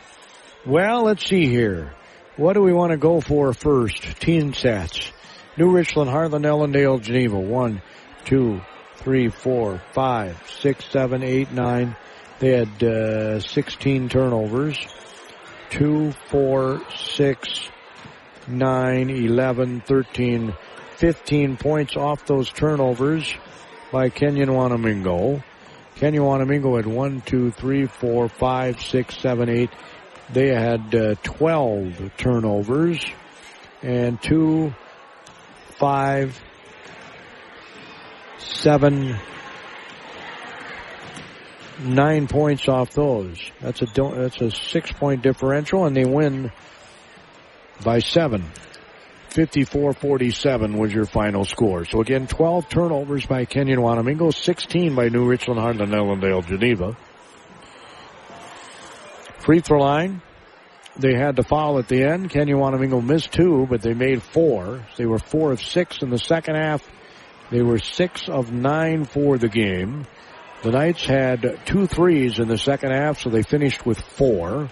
Well, let's see here. What do we want to go for first? Teen sets. New Richland, Hartland, Ellendale, Geneva. One, two, three, four, five, six, seven, eight, nine. They had uh, 16 turnovers. Two, four, six, nine, 11, 13, 15 points off those turnovers by Kenyon Wanamingo. Kenyon Wanamingo had one, two, three, four, five, six, seven, eight. They had uh, 12 turnovers and two, five, seven, nine points off those. That's a that's a six point differential, and they win by seven. 54-47 was your final score. So again, 12 turnovers by Kenyon Wanamingo, 16 by New Richland, Hartland, Ellendale, Geneva. Free throw line. They had to foul at the end. Kenyon Wanamingo missed two, but they made four. They were four of six in the second half. They were six of nine for the game. The Knights had two threes in the second half, so they finished with four.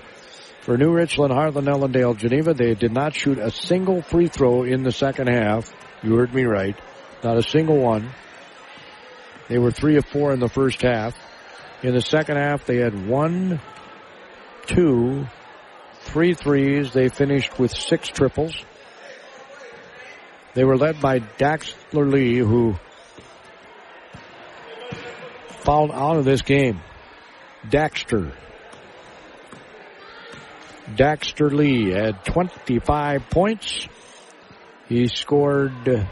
For New Richland, Hartland, Ellendale, Geneva, they did not shoot a single free throw in the second half. You heard me right. Not a single one. They were three of four in the first half. In the second half, they had one, two, three threes. They finished with six triples. They were led by Daxler Lee, who fouled out of this game. Dexter. Dexter Lee had 25 points. He scored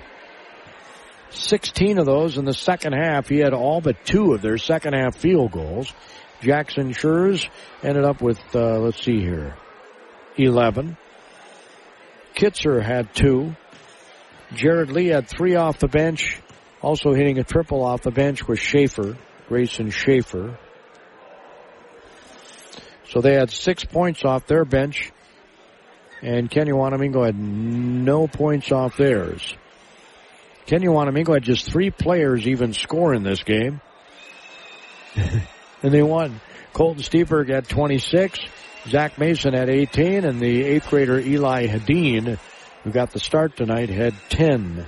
16 of those in the second half. He had all but two of their second half field goals. Jackson Schurz ended up with, uh, let's see here, 11. Kitzer had two. Jared Lee had three off the bench. Also hitting a triple off the bench was Schaefer, Grayson Schaefer. So they had six points off their bench, and Kenyon Wanamingo had no points off theirs. Kenyon Wanamingo had just three players even score in this game, (laughs) and they won. Colton Steberg had 26, Zach Mason had 18, and the eighth grader Eli Hadeen, who got the start tonight, had 10.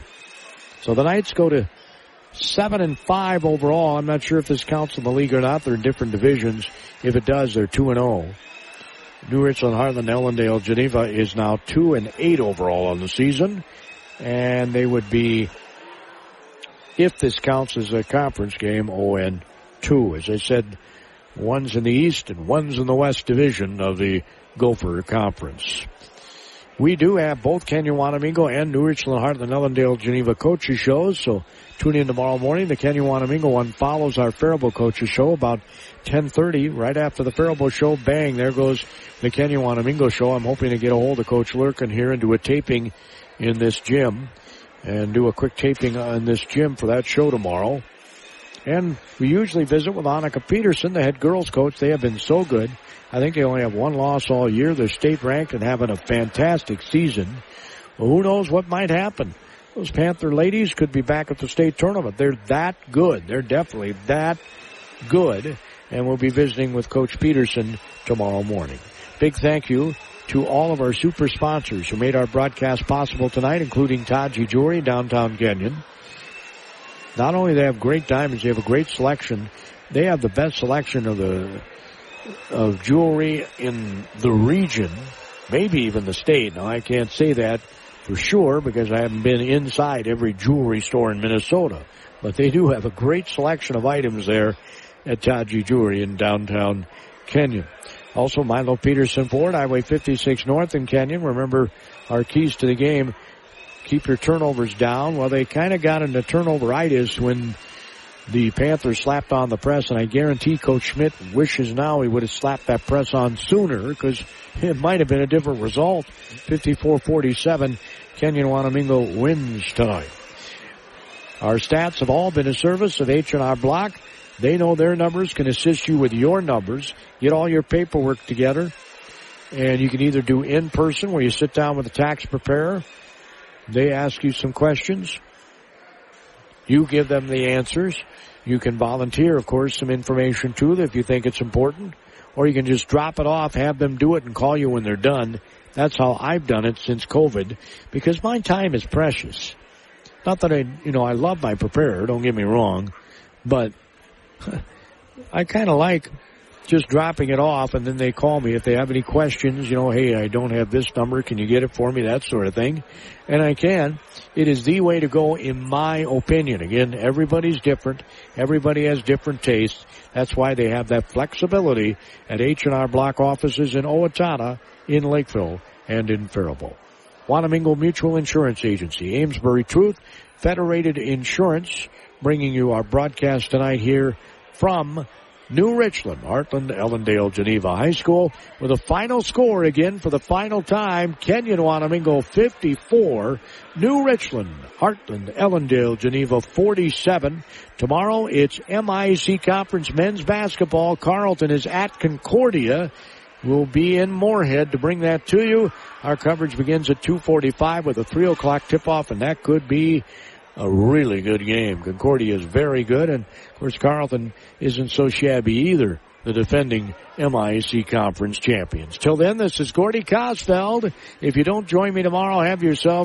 So the Knights go to seven and five overall. I'm not sure if this counts in the league or not. They're in different divisions. If it does, they're two and zero. New Richland, Hartland, Ellendale, Geneva is now two and eight overall on the season, and they would be, if this counts as a conference game, 0 and two. As I said, One's in the East and one's in the West Division of the Gopher Conference. We do have both Kenyon Wanamingo and New Richland Hartland Ellendale Geneva coaches shows, so tune in tomorrow morning. The Kenyon Wanamingo one follows our Faribault coaches show about 10.30. Right after the Faribault show, bang, there goes the Kenyon Wanamingo show. I'm hoping to get a hold of Coach Lurkin here and do a taping in this gym and do a quick taping on this gym for that show tomorrow. And we usually visit with Annika Peterson, the head girls coach. They have been so good. I think they only have one loss all year. They're state ranked and having a fantastic season. Well, who knows what might happen? Those Panther ladies could be back at the state tournament. They're that good. They're definitely that good. And we'll be visiting with Coach Peterson tomorrow morning. Big thank you to all of our super sponsors who made our broadcast possible tonight, including Taji Jewelry, Downtown Kenyon. Not only they have great diamonds, they have a great selection. They have the best selection of the of jewelry in the region, maybe even the state. Now I can't say that for sure because I haven't been inside every jewelry store in Minnesota, but they do have a great selection of items there at Taji Jewelry in downtown Kenyon. Also, Milo Peterson Ford, Highway 56 North in Kenyon. Remember our keys to the game. Keep your turnovers down. Well, they kind of got into turnoveritis when the Panthers slapped on the press, and I guarantee Coach Schmidt wishes now he would have slapped that press on sooner because it might have been a different result. 54-47, Kenyon Wanamingo wins tonight. Our stats have all been a service of H&R Block. They know their numbers can assist you with your numbers. Get all your paperwork together. And you can either do in person where you sit down with a tax preparer. They ask you some questions. You give them the answers. You can volunteer, of course, some information too if you think it's important. Or you can just drop it off, have them do it and call you when they're done. That's how I've done it since COVID because my time is precious. Not that I, you know, I love my preparer, don't get me wrong, but (laughs) I kind of like just dropping it off and then they call me if they have any questions, you know, hey, I don't have this number, can you get it for me, that sort of thing. And I can. It is the way to go in my opinion. Again, everybody's different. Everybody has different tastes. That's why they have that flexibility at H&R Block offices in Owatonna, in Lakeville, and in Faribault. Wanamingo Mutual Insurance Agency, Amesbury Truth, Federated Insurance, bringing you our broadcast tonight here from New Richland, Hartland, Ellendale, Geneva High School with a final score again for the final time. Kenyon Wanamingo 54, New Richland, Hartland, Ellendale, Geneva 47. Tomorrow it's MIC Conference men's basketball. Carleton is at Concordia. We'll be in Moorhead to bring that to you. Our coverage begins at 245 with a 3 o'clock tip off and that could be a really good game. Concordia is very good, and of course Carleton isn't so shabby either. The defending MIC conference champions. Till then, this is Gordy Kosfeld. If you don't join me tomorrow, have yourself